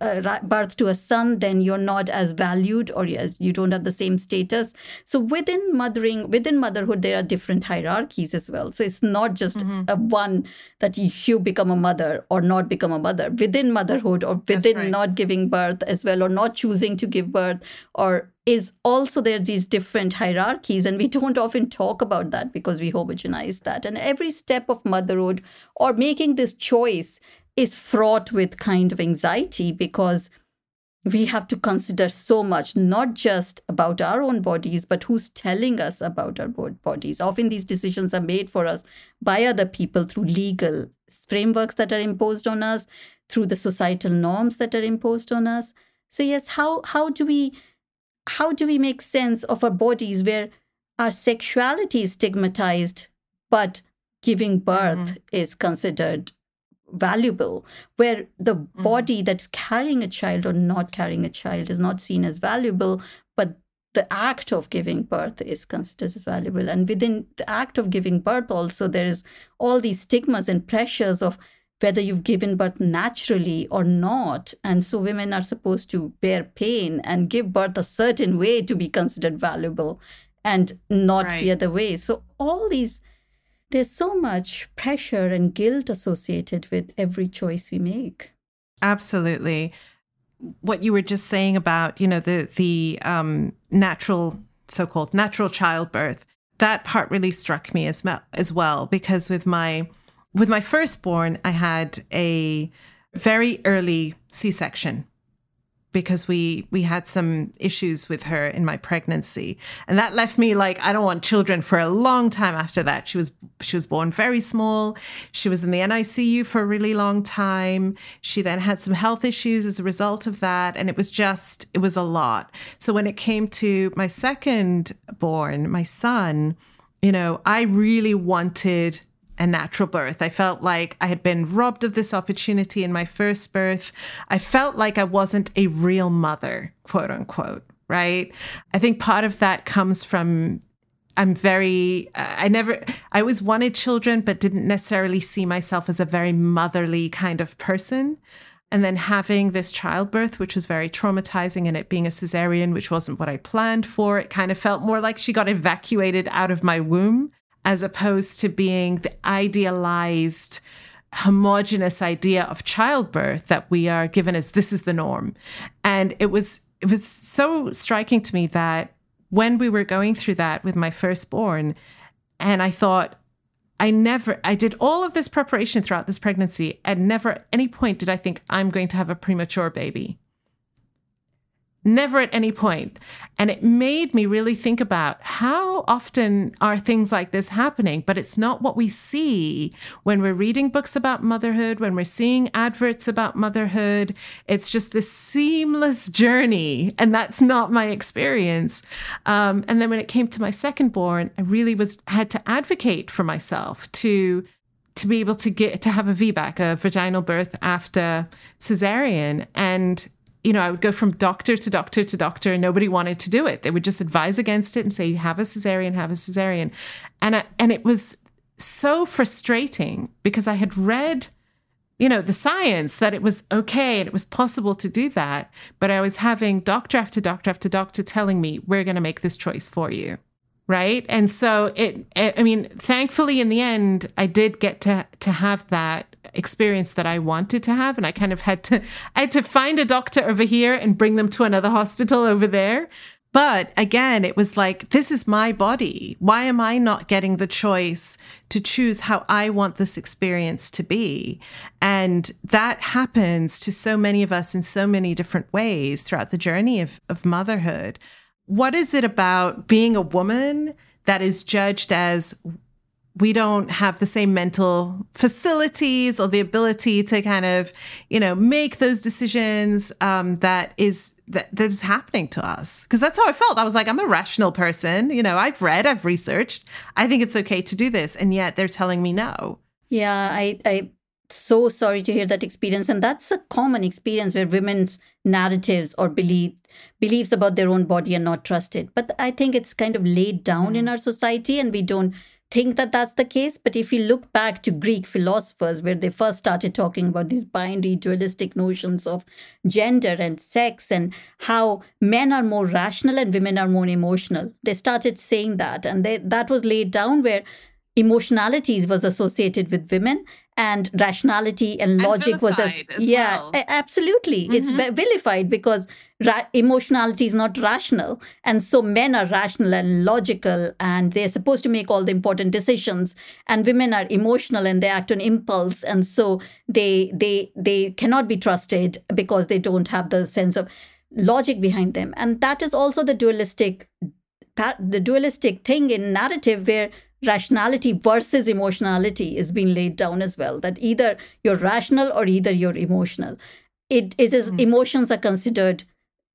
uh, birth to a son, then you're not as valued or yes, you don't have the same status. So within mothering, within motherhood, there are different hierarchies as well. So it's not just mm-hmm. a one that you become a mother or not become a mother. Within motherhood or within right. not giving birth as well or not choosing to give birth or is also there these different hierarchies and we don't often talk about that because we homogenize that and every step of motherhood or making this choice is fraught with kind of anxiety because we have to consider so much, not just about our own bodies, but who's telling us about our bodies. Often these decisions are made for us by other people through legal frameworks that are imposed on us, through the societal norms that are imposed on us. So yes, how how do we how do we make sense of our bodies where our sexuality is stigmatized, but giving birth mm-hmm. is considered valuable where the mm-hmm. body that's carrying a child or not carrying a child is not seen as valuable but the act of giving birth is considered as valuable and within the act of giving birth also there is all these stigmas and pressures of whether you've given birth naturally or not and so women are supposed to bear pain and give birth a certain way to be considered valuable and not right. the other way so all these there's so much pressure and guilt associated with every choice we make. Absolutely. What you were just saying about, you know, the the um, natural so-called natural childbirth, that part really struck me as, as well because with my with my firstborn, I had a very early C-section because we we had some issues with her in my pregnancy. And that left me like I don't want children for a long time after that. She was she was born very small. She was in the NICU for a really long time. She then had some health issues as a result of that and it was just it was a lot. So when it came to my second born my son you know I really wanted a natural birth. I felt like I had been robbed of this opportunity in my first birth. I felt like I wasn't a real mother, quote unquote, right? I think part of that comes from I'm very, uh, I never, I always wanted children, but didn't necessarily see myself as a very motherly kind of person. And then having this childbirth, which was very traumatizing, and it being a cesarean, which wasn't what I planned for, it kind of felt more like she got evacuated out of my womb as opposed to being the idealized homogenous idea of childbirth that we are given as this is the norm. And it was it was so striking to me that when we were going through that with my firstborn and i thought i never i did all of this preparation throughout this pregnancy and never at any point did i think i'm going to have a premature baby never at any point. And it made me really think about how often are things like this happening, but it's not what we see when we're reading books about motherhood, when we're seeing adverts about motherhood. It's just this seamless journey. And that's not my experience. Um, and then when it came to my second born, I really was had to advocate for myself to to be able to get to have a VBAC, a vaginal birth after cesarean. And you know, I would go from doctor to doctor to doctor and nobody wanted to do it. They would just advise against it and say, have a cesarean, have a cesarean. And, I, and it was so frustrating because I had read, you know, the science that it was okay and it was possible to do that. But I was having doctor after doctor after doctor telling me, we're going to make this choice for you right and so it, i mean thankfully in the end i did get to to have that experience that i wanted to have and i kind of had to [LAUGHS] i had to find a doctor over here and bring them to another hospital over there. But again it was like this is my body. Why am i not getting the choice to choose how i want this experience to be? And that happens to so many of us in so many different ways throughout the journey of, of motherhood. What is it about being a woman that is judged as we don't have the same mental facilities or the ability to kind of, you know, make those decisions um, that is that that is happening to us because that's how I felt. I was like, I'm a rational person. You know, I've read, I've researched. I think it's okay to do this, and yet they're telling me no. Yeah, I I so sorry to hear that experience and that's a common experience where women's narratives or belief beliefs about their own body are not trusted but i think it's kind of laid down in mm. our society and we don't think that that's the case but if you look back to greek philosophers where they first started talking about these binary dualistic notions of gender and sex and how men are more rational and women are more emotional they started saying that. And they, that was laid down where emotionality was associated with women and rationality and logic and was as, as yeah well. absolutely mm-hmm. it's vilified because ra- emotionality is not rational and so men are rational and logical and they're supposed to make all the important decisions and women are emotional and they act on impulse and so they they they cannot be trusted because they don't have the sense of logic behind them and that is also the dualistic the dualistic thing in narrative where rationality versus emotionality is being laid down as well that either you're rational or either you're emotional. It it is, mm. emotions are considered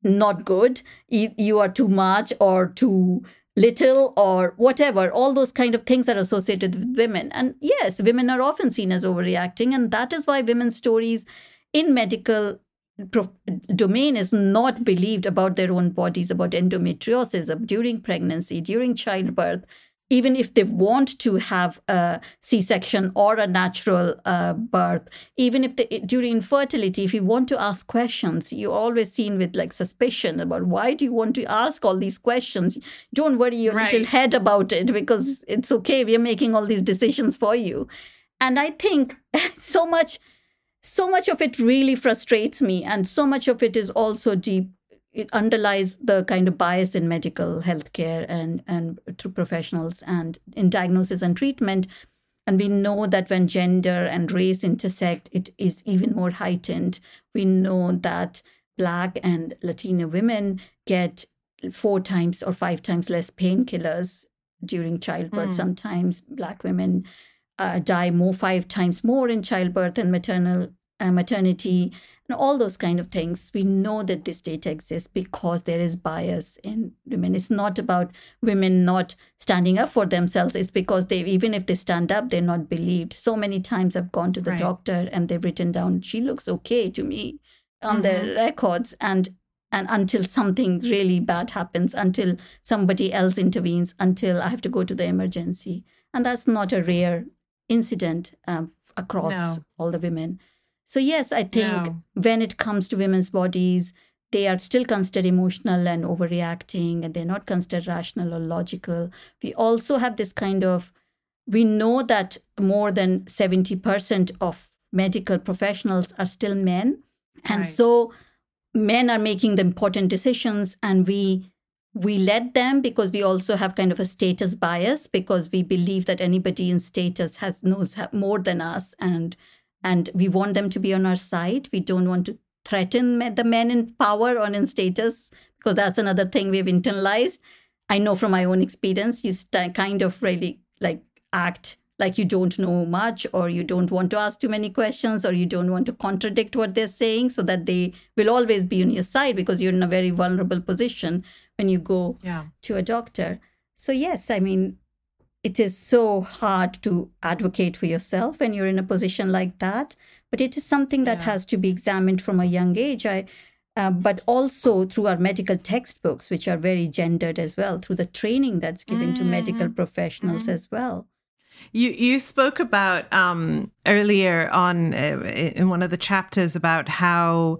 not good. You are too much or too little or whatever. All those kind of things are associated with women. And yes women are often seen as overreacting and that is why women's stories in medical domain is not believed about their own bodies about endometriosis during pregnancy during childbirth even if they want to have a c-section or a natural uh, birth even if they during infertility if you want to ask questions you're always seen with like suspicion about why do you want to ask all these questions don't worry your right. little head about it because it's okay we're making all these decisions for you and i think [LAUGHS] so much so much of it really frustrates me and so much of it is also deep it underlies the kind of bias in medical healthcare and and through professionals and in diagnosis and treatment. And we know that when gender and race intersect it is even more heightened. We know that black and latino women get four times or five times less painkillers during childbirth. Mm. sometimes black women uh, die more five times more in childbirth and maternal uh, maternity and all those kind of things we know that this data exists because there is bias in women it's not about women not standing up for themselves it's because they even if they stand up they're not believed so many times i've gone to the right. doctor and they've written down she looks okay to me on mm-hmm. their records and and until something really bad happens until somebody else intervenes until i have to go to the emergency and that's not a rare incident um, across no. all the women so, yes, I think no. when it comes to women's bodies, they are still considered emotional and overreacting, and they're not considered rational or logical. We also have this kind of, we know that more than 70% of medical professionals are still men. And right. so men are making the important decisions, and we we let them because we also have kind of a status bias because we believe that anybody in status has knows more than us and and we want them to be on our side. We don't want to threaten the men in power or in status because that's another thing we've internalized. I know from my own experience, you st- kind of really like act like you don't know much or you don't want to ask too many questions or you don't want to contradict what they're saying so that they will always be on your side because you're in a very vulnerable position when you go yeah. to a doctor. So yes, I mean it is so hard to advocate for yourself when you're in a position like that but it is something that yeah. has to be examined from a young age i uh, but also through our medical textbooks, which are very gendered as well, through the training that's given mm-hmm. to medical mm-hmm. professionals mm-hmm. as well. You you spoke about um, earlier on uh, in one of the chapters about how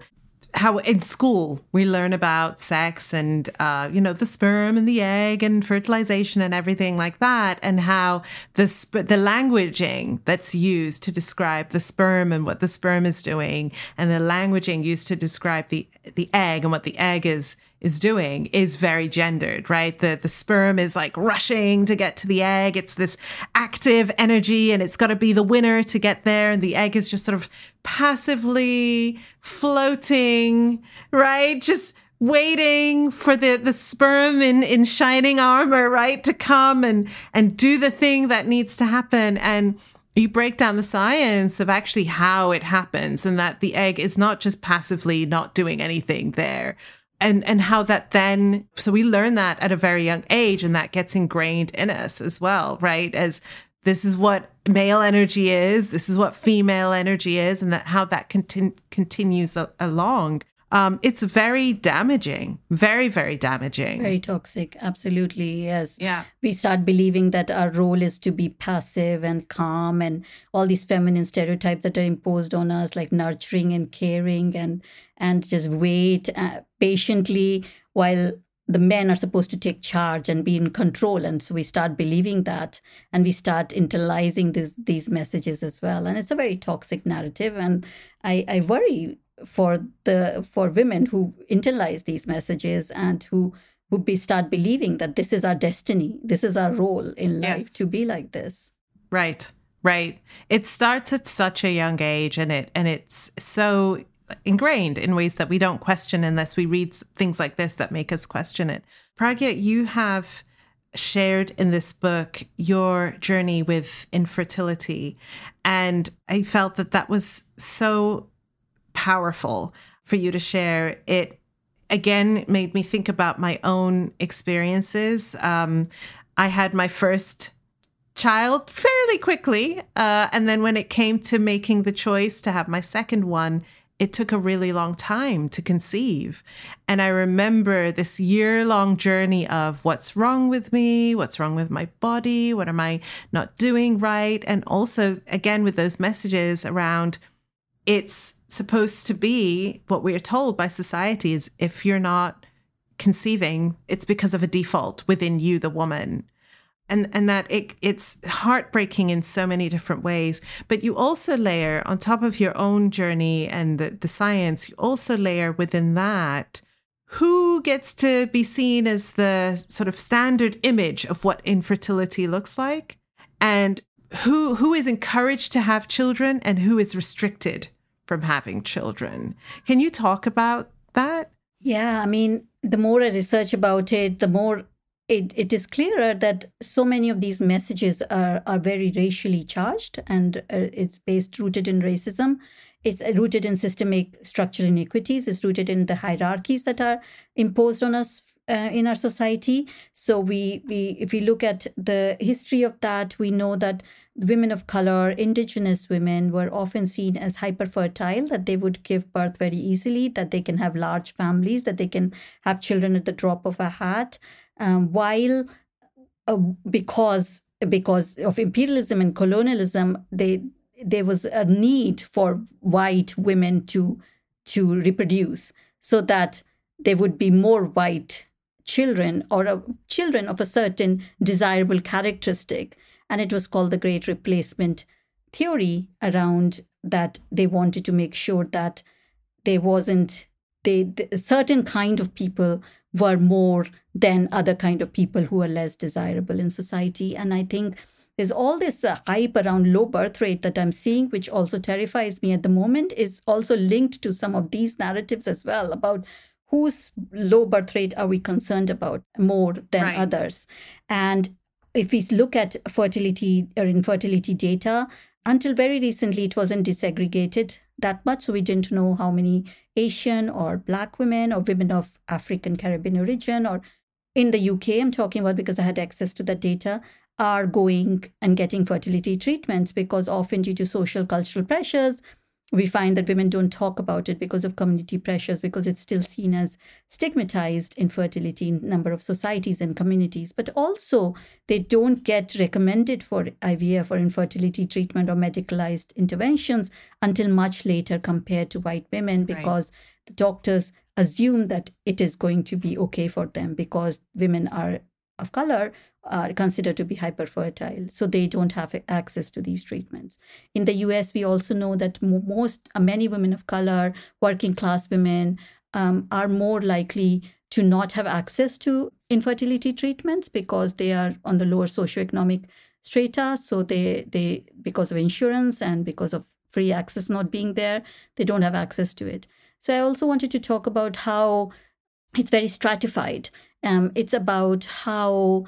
how in school we learn about sex and uh, you know the sperm and the egg and fertilization and everything like that and how the sp- the languaging that's used to describe the sperm and what the sperm is doing and the languaging used to describe the the egg and what the egg is is doing is very gendered, right? The the sperm is like rushing to get to the egg. It's this active energy and it's got to be the winner to get there and the egg is just sort of passively floating, right? Just waiting for the the sperm in in shining armor, right, to come and and do the thing that needs to happen and you break down the science of actually how it happens and that the egg is not just passively not doing anything there and and how that then so we learn that at a very young age and that gets ingrained in us as well right as this is what male energy is this is what female energy is and that how that conti- continues a- along um, it's very damaging, very, very damaging. Very toxic, absolutely. Yes. Yeah. We start believing that our role is to be passive and calm, and all these feminine stereotypes that are imposed on us, like nurturing and caring, and and just wait uh, patiently while the men are supposed to take charge and be in control. And so we start believing that and we start internalizing these these messages as well. And it's a very toxic narrative. And i i worry for the for women who internalize these messages and who who be start believing that this is our destiny. This is our role in life yes. to be like this. Right. Right. It starts at such a young age and it and it's so ingrained in ways that we don't question unless we read things like this that make us question it pragya you have shared in this book your journey with infertility and i felt that that was so powerful for you to share. It again made me think about my own experiences. Um, I had my first child fairly quickly. Uh, and then when it came to making the choice to have my second one, it took a really long time to conceive. And I remember this year long journey of what's wrong with me? What's wrong with my body? What am I not doing right? And also, again, with those messages around it's supposed to be what we are told by society is if you're not conceiving, it's because of a default within you, the woman. And and that it it's heartbreaking in so many different ways. But you also layer on top of your own journey and the, the science, you also layer within that who gets to be seen as the sort of standard image of what infertility looks like and who who is encouraged to have children and who is restricted from having children. Can you talk about that? Yeah, I mean, the more I research about it, the more it, it is clearer that so many of these messages are, are very racially charged and uh, it's based rooted in racism. It's rooted in systemic structural inequities. It's rooted in the hierarchies that are imposed on us uh, in our society. So we we if we look at the history of that, we know that women of color, indigenous women were often seen as hyper fertile, that they would give birth very easily, that they can have large families, that they can have children at the drop of a hat, um, while uh, because because of imperialism and colonialism, they there was a need for white women to to reproduce so that there would be more white children or children of a certain desirable characteristic. And it was called the Great Replacement Theory around that they wanted to make sure that there wasn't they, a certain kind of people were more than other kind of people who are less desirable in society and i think there's all this uh, hype around low birth rate that i'm seeing which also terrifies me at the moment is also linked to some of these narratives as well about whose low birth rate are we concerned about more than right. others? And if we look at fertility or infertility data, until very recently, it wasn't disaggregated that much. So we didn't know how many Asian or Black women or women of African Caribbean origin or in the UK, I'm talking about because I had access to that data, are going and getting fertility treatments because often due to social cultural pressures, we find that women don't talk about it because of community pressures, because it's still seen as stigmatized infertility in a number of societies and communities. But also, they don't get recommended for IVF or infertility treatment or medicalized interventions until much later compared to white women because right. the doctors assume that it is going to be okay for them because women are of color are considered to be hyperfertile, so they don't have access to these treatments. In the US, we also know that most, uh, many women of color, working class women, um, are more likely to not have access to infertility treatments because they are on the lower socioeconomic strata. So they they because of insurance and because of free access not being there, they don't have access to it. So I also wanted to talk about how it's very stratified. Um, it's about how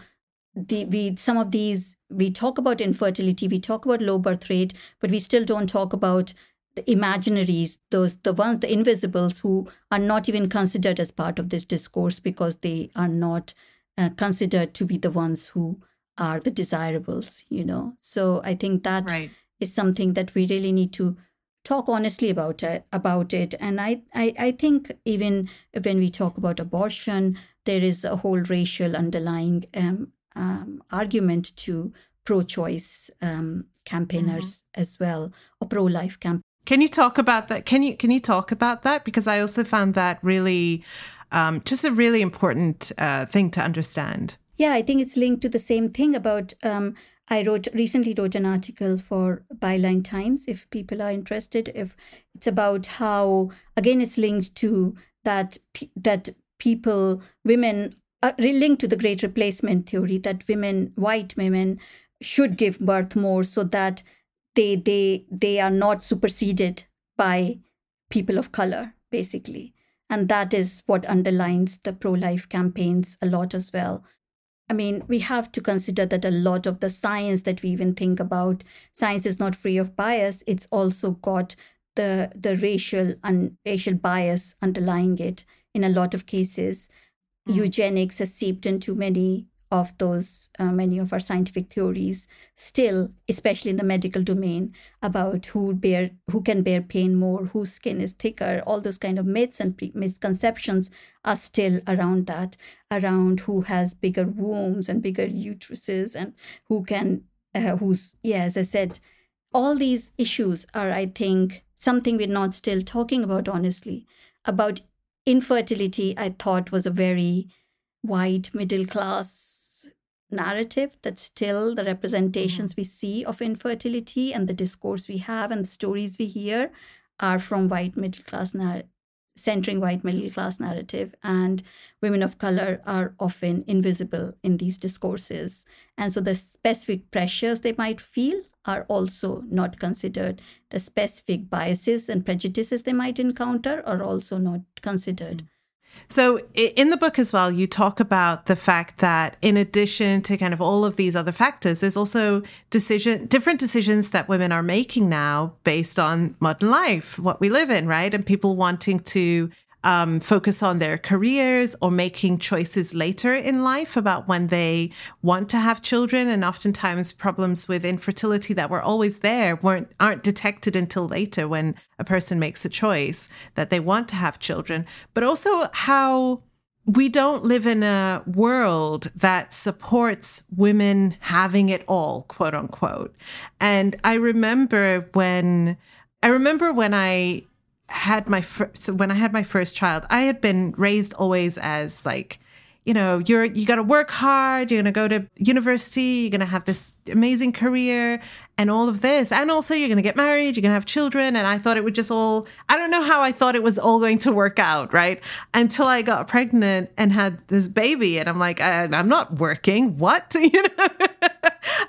the we some of these we talk about infertility, we talk about low birth rate, but we still don't talk about the imaginaries, those the ones, the invisibles who are not even considered as part of this discourse because they are not uh, considered to be the ones who are the desirables, you know. So I think that right. is something that we really need to talk honestly about it, about it. And I, I, I think even when we talk about abortion, there is a whole racial underlying um, um, argument to pro-choice um, campaigners mm-hmm. as well, or pro-life camp. Can you talk about that? Can you can you talk about that? Because I also found that really um, just a really important uh, thing to understand. Yeah, I think it's linked to the same thing about. Um, I wrote recently wrote an article for Byline Times. If people are interested, if it's about how again it's linked to that that people, women uh, linked to the great replacement theory that women, white women, should give birth more so that they they they are not superseded by people of color, basically. And that is what underlines the pro life campaigns a lot as well. I mean, we have to consider that a lot of the science that we even think about, science is not free of bias. It's also got the the racial and racial bias underlying it in a lot of cases mm. eugenics has seeped into many of those uh, many of our scientific theories still especially in the medical domain about who bear who can bear pain more whose skin is thicker all those kind of myths and pre- misconceptions are still around that around who has bigger wombs and bigger uteruses and who can uh, who's yeah as i said all these issues are i think something we're not still talking about honestly about infertility, I thought, was a very white middle class narrative that still the representations mm-hmm. we see of infertility and the discourse we have and the stories we hear are from white middle class narrative centering white middle class narrative and women of color are often invisible in these discourses and so the specific pressures they might feel are also not considered. The specific biases and prejudices they might encounter are also not considered. Mm. So, in the book as well, you talk about the fact that in addition to kind of all of these other factors, there's also decision, different decisions that women are making now based on modern life, what we live in, right? And people wanting to um, focus on their careers or making choices later in life about when they want to have children. And oftentimes, problems with infertility that were always there weren't aren't detected until later when a person makes a choice that they want to have children. But also how we don't live in a world that supports women having it all, quote unquote. And I remember when I remember when I had my first so when I had my first child, I had been raised always as like, you know, you're you got to work hard, you're going to go to university, you're going to have this amazing career and all of this. And also you're going to get married, you're going to have children and I thought it would just all I don't know how I thought it was all going to work out, right? Until I got pregnant and had this baby and I'm like I, I'm not working. What? [LAUGHS] You know?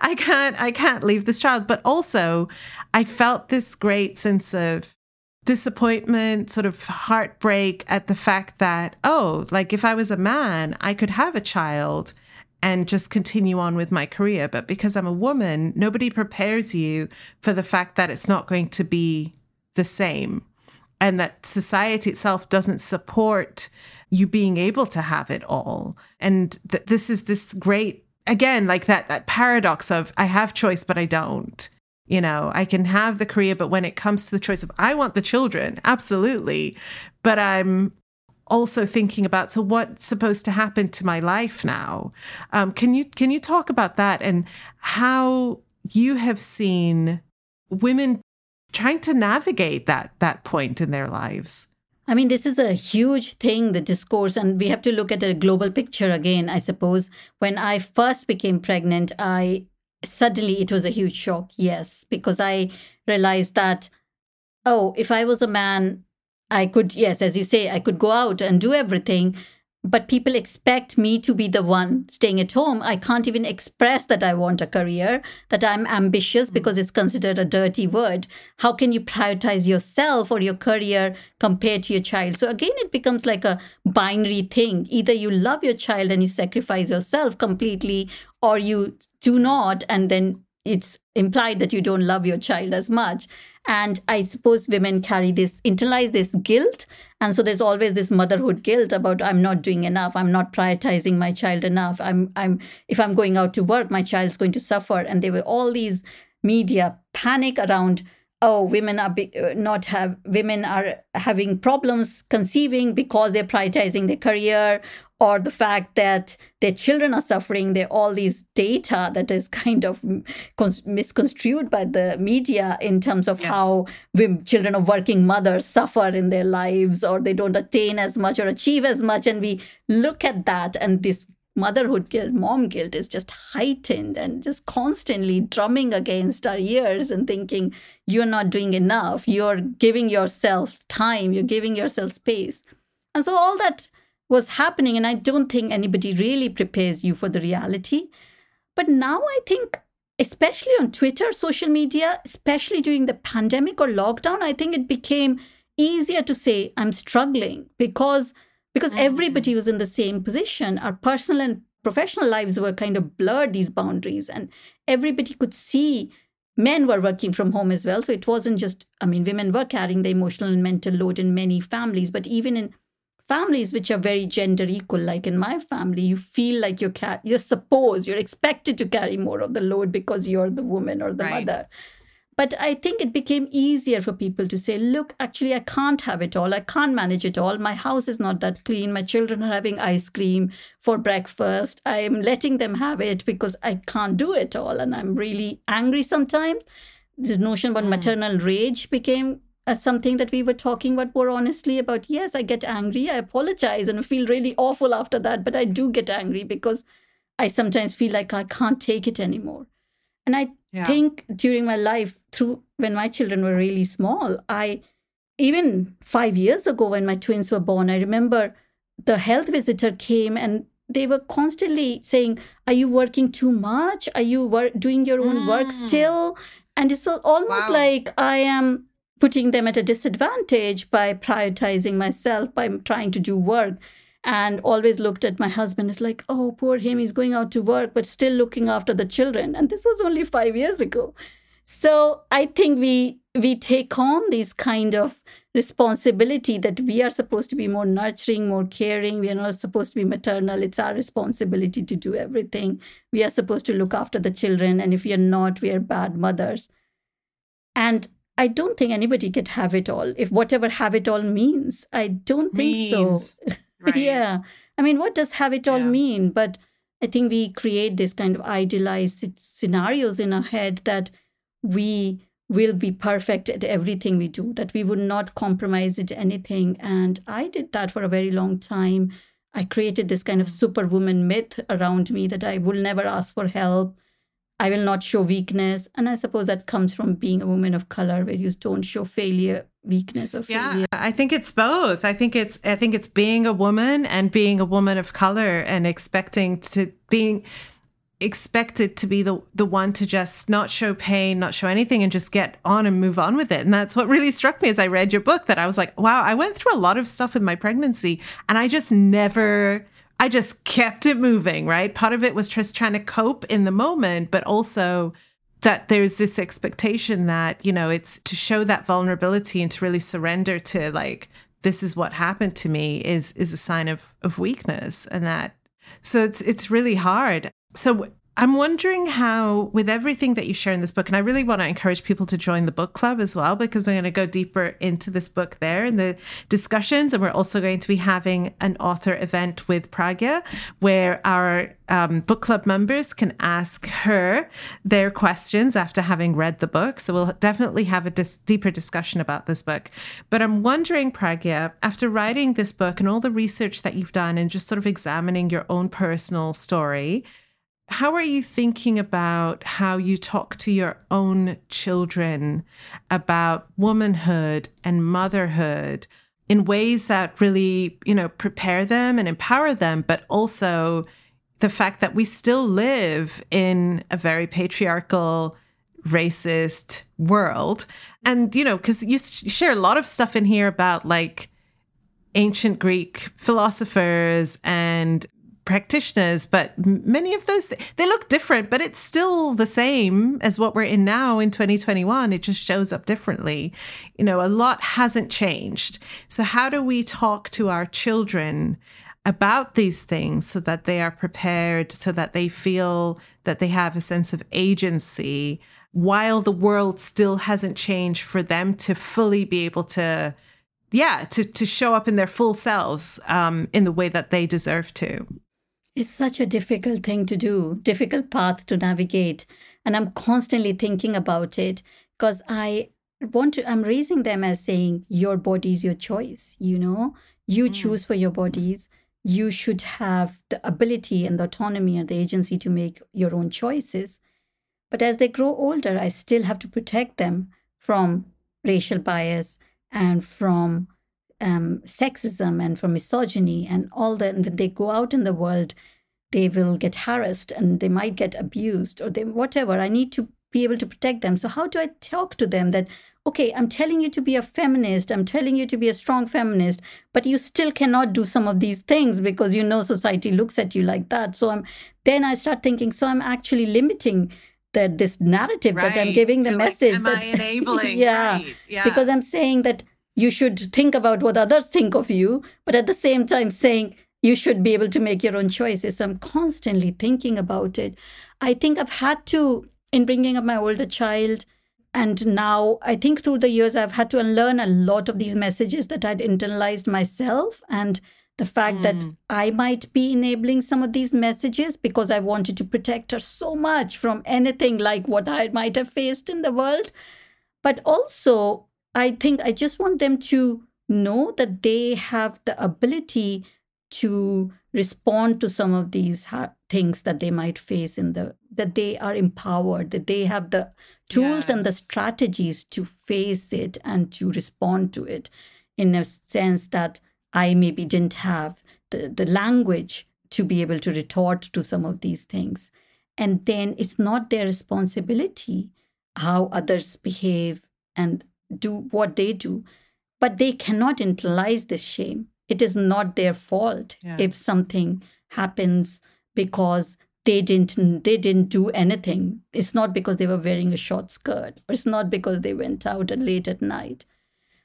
I can't I can't leave this child, but also I felt this great sense of disappointment, sort of heartbreak at the fact that, oh, like if I was a man, I could have a child and just continue on with my career. But because I'm a woman, nobody prepares you for the fact that it's not going to be the same and that society itself doesn't support you being able to have it all. And that this is this great, again, like that, that paradox of I have choice, but I don't you know, I can have the career, but when it comes to the choice of I want the children, absolutely. But I'm also thinking about so what's supposed to happen to my life now um, can you can you talk about that and how you have seen women trying to navigate that that point in their lives I mean, this is a huge thing, the discourse, and we have to look at a global picture again, I suppose. When I first became pregnant, I suddenly it was a huge shock, yes, because I realized that, oh, if I was a man, I could, yes, as you say, I could go out and do everything, but people expect me to be the one staying at home. I can't even express that I want a career, that I'm ambitious hmm. because it's considered a dirty word. How can you prioritize yourself or your career compared to your child? So again, it becomes like a binary thing. Either you love your child and you sacrifice yourself completely, or you do not, and then it's implied that you don't love your child as much. And I suppose women carry this, internalize this guilt. And so there's always this motherhood guilt about I'm not doing enough, I'm not prioritizing my child enough. I'm I'm if I'm going out to work, my child's going to suffer. And there were all these media panic around oh women are be, uh, not have women are having problems conceiving because they're prioritizing their career or the fact that their children are suffering there are all these data that is kind of misconstrued by the media in terms of yes. how women, children of working mothers suffer in their lives or they don't attain as much or achieve as much. And we look at that and this motherhood guilt mom guilt is just heightened and just constantly drumming against our ears and thinking you're not doing enough. You're giving yourself time. You're giving yourself space. And so all that was happening. And I don't think anybody really prepares you for the reality. But now I think, especially on Twitter, social media, especially during the pandemic or lockdown, I think it became easier to say, I'm struggling because because mm-hmm. everybody was in the same position. Our personal and professional lives were kind of blurred these boundaries and everybody could see men were working from home as well so it wasn't just i mean women were carrying the emotional and mental load in many families but even in families which are very gender equal like in my family you feel like you're ca- you're supposed you're expected to carry more of the load because you're the woman or the right. mother. But i think it became easier for people to say look actually i can't have it all. I can't manage it all. My house is not that clean. My children are having ice cream for breakfast. I'm letting them have it because i can't do it all and i'm really angry sometimes. The notion about mm. maternal rage became as something that we were talking about more honestly about yes i get angry i apologize and feel really awful after that but i do get angry because i sometimes feel like i can't take it anymore and i yeah. think during my life through when my children were really small i even 5 years ago when my twins were born i remember the health visitor came and they were constantly saying are you working too much are you wor- doing your own mm. work still and it's almost wow. like i am putting them at a disadvantage by prioritizing myself, by trying to do work. And always looked at my husband as like, oh, poor him, he's going out to work, but still looking after the children. And this was only five years ago. So I think we we take on this kind of responsibility that we are supposed to be more nurturing, more caring. We are not supposed to be maternal. It's our responsibility to do everything. We are supposed to look after the children. And if we are not, we are bad mothers. And I don't think anybody could have it all. If whatever have it all means, I don't think means. [LAUGHS] so. Right. yeah. I mean, what does have it all yeah. mean? But I think we create this kind of idealized scenarios in our head that we will be perfect at everything we do, that we would not compromise at anything. And I did that for a very long time. I created this kind of mm. superwoman myth around me that I will never ask for help. I will not show weakness. And I suppose that comes from being a woman of color where you don't show failure, weakness or failure. Yeah, I think it's both. I think it's I think it's being a woman and being a woman of color and expecting to being expected to be the the one to just not show pain, not show anything and just get on and move on with it. And that's what really struck me as I read your book that I was like, wow, I went through a lot of stuff with my pregnancy and I just never I just kept it moving, right? Part of it was just trying to cope in the moment, but also that there's this expectation that, you know, it's to show that vulnerability and to really surrender to like, this is what happened to me is is a sign of of weakness and that so it's it's really hard. So I'm wondering how, with everything that you share in this book, and I really want to encourage people to join the book club as well, because we're going to go deeper into this book there in the discussions. And we're also going to be having an author event with Pragya, where our um, book club members can ask her their questions after having read the book. So we'll definitely have a dis- deeper discussion about this book. But I'm wondering, Pragya, after writing this book and all the research that you've done and just sort of examining your own personal story, how are you thinking about how you talk to your own children about womanhood and motherhood in ways that really, you know, prepare them and empower them, but also the fact that we still live in a very patriarchal, racist world. And, you know, because you share a lot of stuff in here about like ancient Greek philosophers and practitioners, but many of those they look different, but it's still the same as what we're in now in 2021. It just shows up differently. You know, a lot hasn't changed. So how do we talk to our children about these things so that they are prepared, so that they feel that they have a sense of agency while the world still hasn't changed for them to fully be able to yeah to to show up in their full selves um, in the way that they deserve to it's such a difficult thing to do, difficult path to navigate. And I'm constantly thinking about it because I want to, I'm raising them as saying, your body is your choice, you know, you mm. choose for your bodies. You should have the ability and the autonomy and the agency to make your own choices. But as they grow older, I still have to protect them from racial bias and from um, sexism and for misogyny and all that. And when they go out in the world, they will get harassed and they might get abused or they whatever. I need to be able to protect them. So how do I talk to them that okay, I'm telling you to be a feminist, I'm telling you to be a strong feminist, but you still cannot do some of these things because you know society looks at you like that. So I'm then I start thinking, so I'm actually limiting that this narrative right. that I'm giving the You're message like, that [LAUGHS] enabling? yeah, right. yeah, because I'm saying that you should think about what others think of you, but at the same time saying you should be able to make your own choices. I'm constantly thinking about it. I think I've had to, in bringing up my older child, and now I think through the years, I've had to unlearn a lot of these messages that I'd internalized myself. And the fact mm. that hmm. I might be enabling some of these messages because I wanted to protect her so much from anything like what I might have faced in the world. But also, I think I just want them to know that they have the ability to respond to some of these ha- things that they might face in the that they are empowered that they have the tools yes. and the strategies to face it and to respond to it in a sense that i maybe didn't have the, the language to be able to retort to some of these things and then it's not their responsibility how others behave and do what they do, but they cannot internalize this shame. It is not their fault yeah. if something happens because they didn't they didn't do anything. It's not because they were wearing a short skirt, or it's not because they went out late at night.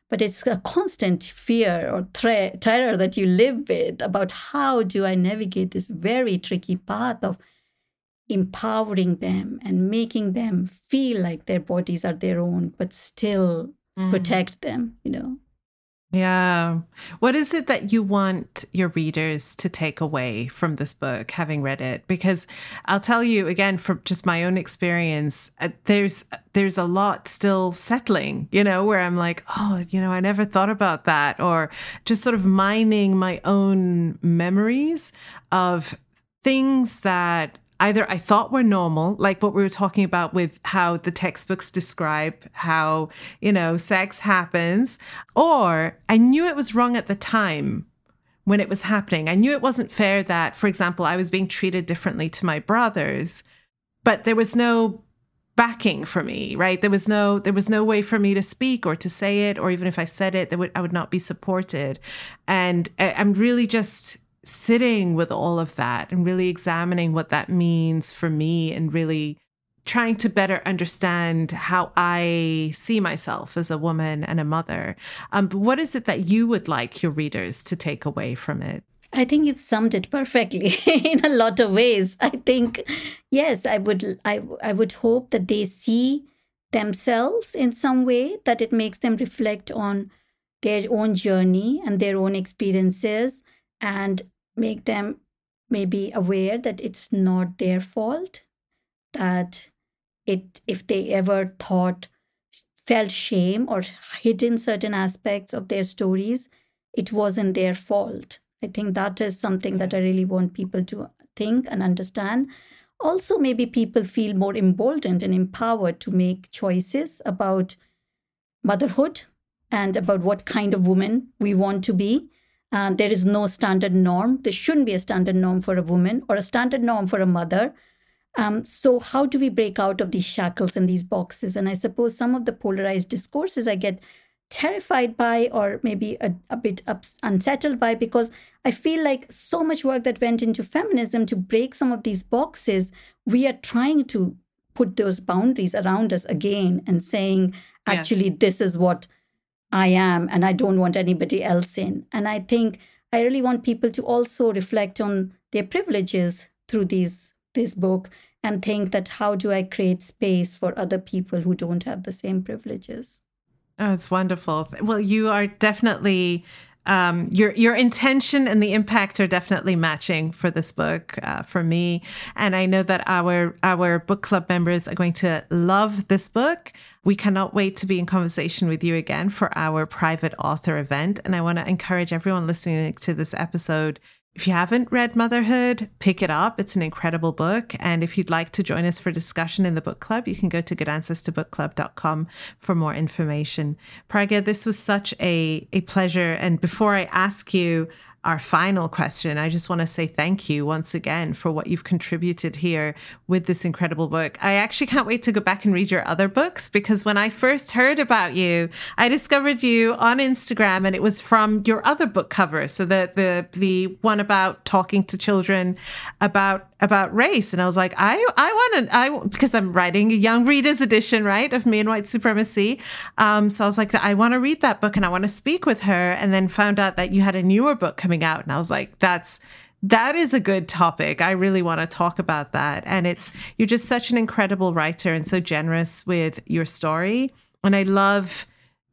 But it's a constant fear or thre- terror that you live with about how do I navigate this very tricky path of empowering them and making them feel like their bodies are their own, but still mm. protect them, you know. Yeah. What is it that you want your readers to take away from this book, having read it? Because I'll tell you again, from just my own experience, uh, there's there's a lot still settling. You know, where I'm like, oh, you know, I never thought about that, or just sort of mining my own memories of things that either I thought were normal, like what we were talking about with how the textbooks describe how, you know, sex happens, or I knew it was wrong at the time when it was happening. I knew it wasn't fair that, for example, I was being treated differently to my brothers, but there was no backing for me right there was no there was no way for me to speak or to say it or even if i said it that would, i would not be supported and i'm really just sitting with all of that and really examining what that means for me and really trying to better understand how I see myself as a woman and a mother. Um, what is it that you would like your readers to take away from it? I think you've summed it perfectly [LAUGHS] in a lot of ways. I think, yes, I would, I, I would hope that they see themselves in some way, that it makes them reflect on their own journey and their own experiences and make them maybe aware that it's not their fault, that it, if they ever thought, felt shame or hidden certain aspects of their stories, it wasn't their fault. I think that is something that I really want people to think and understand. Also, maybe people feel more emboldened and empowered to make choices about motherhood and about what kind of woman we want to be. Uh, there is no standard norm. There shouldn't be a standard norm for a woman or a standard norm for a mother. Um, so, how do we break out of these shackles and these boxes? And I suppose some of the polarized discourses I get terrified by or maybe a, a bit ups, unsettled by because I feel like so much work that went into feminism to break some of these boxes, we are trying to put those boundaries around us again and saying, actually, yes. this is what I am and I don't want anybody else in. And I think I really want people to also reflect on their privileges through these this book and think that how do I create space for other people who don't have the same privileges. Oh, it's wonderful. Well, you are definitely um, your your intention and the impact are definitely matching for this book uh, for me, and I know that our our book club members are going to love this book. We cannot wait to be in conversation with you again for our private author event, and I want to encourage everyone listening to this episode if you haven't read Motherhood, pick it up. It's an incredible book. And if you'd like to join us for discussion in the book club, you can go to goodancestorbookclub.com for more information. Pragya, this was such a, a pleasure. And before I ask you our final question, I just want to say thank you once again for what you've contributed here with this incredible book. I actually can't wait to go back and read your other books because when I first heard about you, I discovered you on Instagram and it was from your other book cover. So the the the one about talking to children about about race. And I was like, I I want to I because I'm writing a young readers edition, right, of Me and White Supremacy. Um, so I was like, I want to read that book and I want to speak with her. And then found out that you had a newer book coming coming out. And I was like, that's that is a good topic. I really want to talk about that. And it's you're just such an incredible writer and so generous with your story. And I love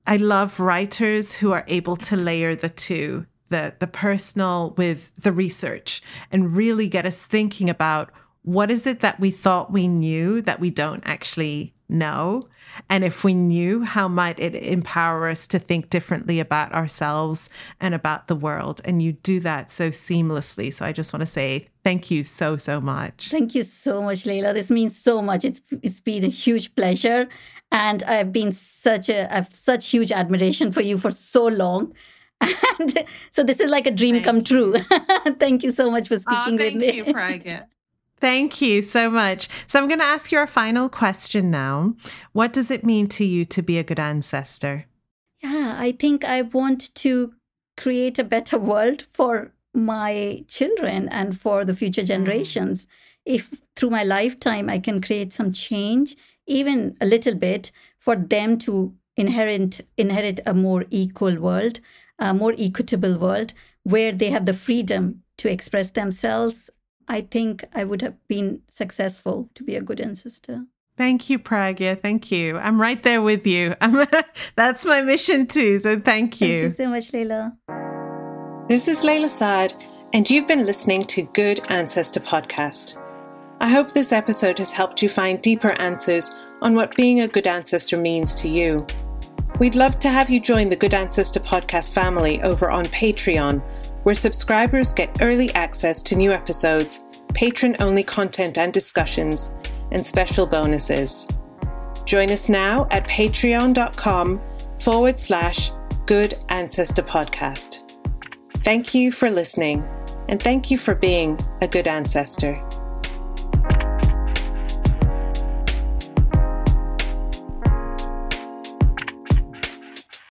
I love writers who are able to layer the two, the the personal with the research and really get us thinking about what is it that we thought we knew that we don't actually know? And if we knew, how might it empower us to think differently about ourselves and about the world? And you do that so seamlessly. So I just want to say thank you so, so much. Thank you so much, Layla. This means so much. It's, it's been a huge pleasure. And I've been such a, I've such huge admiration for you for so long. [LAUGHS] And so this is like a dream thank come you. true. [LAUGHS] thank you so much for ah, speaking oh, with me. Thank you, Pragya. [LAUGHS] Thank you so much. So I'm going to ask you our final question now. What does it mean to you to be a good ancestor? Yeah, I think I want to create a better [LAUGHS] world for my children and for the future mm. generations. If through my lifetime I can create some change, even a little bit, for them to inherit inherit a more equal world, a more equitable world where they have the freedom to express themselves I think I would have been successful to be a good ancestor. Thank you, Pragya. Thank you. I'm right there with you. I'm, [LAUGHS] that's my mission too. So thank you. Thank you so much, Layla. This is Layla Saad, and you've been listening to Good Ancestor Podcast. I hope this episode has helped you find deeper answers on what being a good ancestor means to you. We'd love to have you join the Good Ancestor Podcast family over on Patreon where subscribers get early access to new episodes, patron only content and discussions, and special bonuses. Join us now at patreon.com forward slash good ancestor podcast. Thank you for listening, and thank you for being a good ancestor.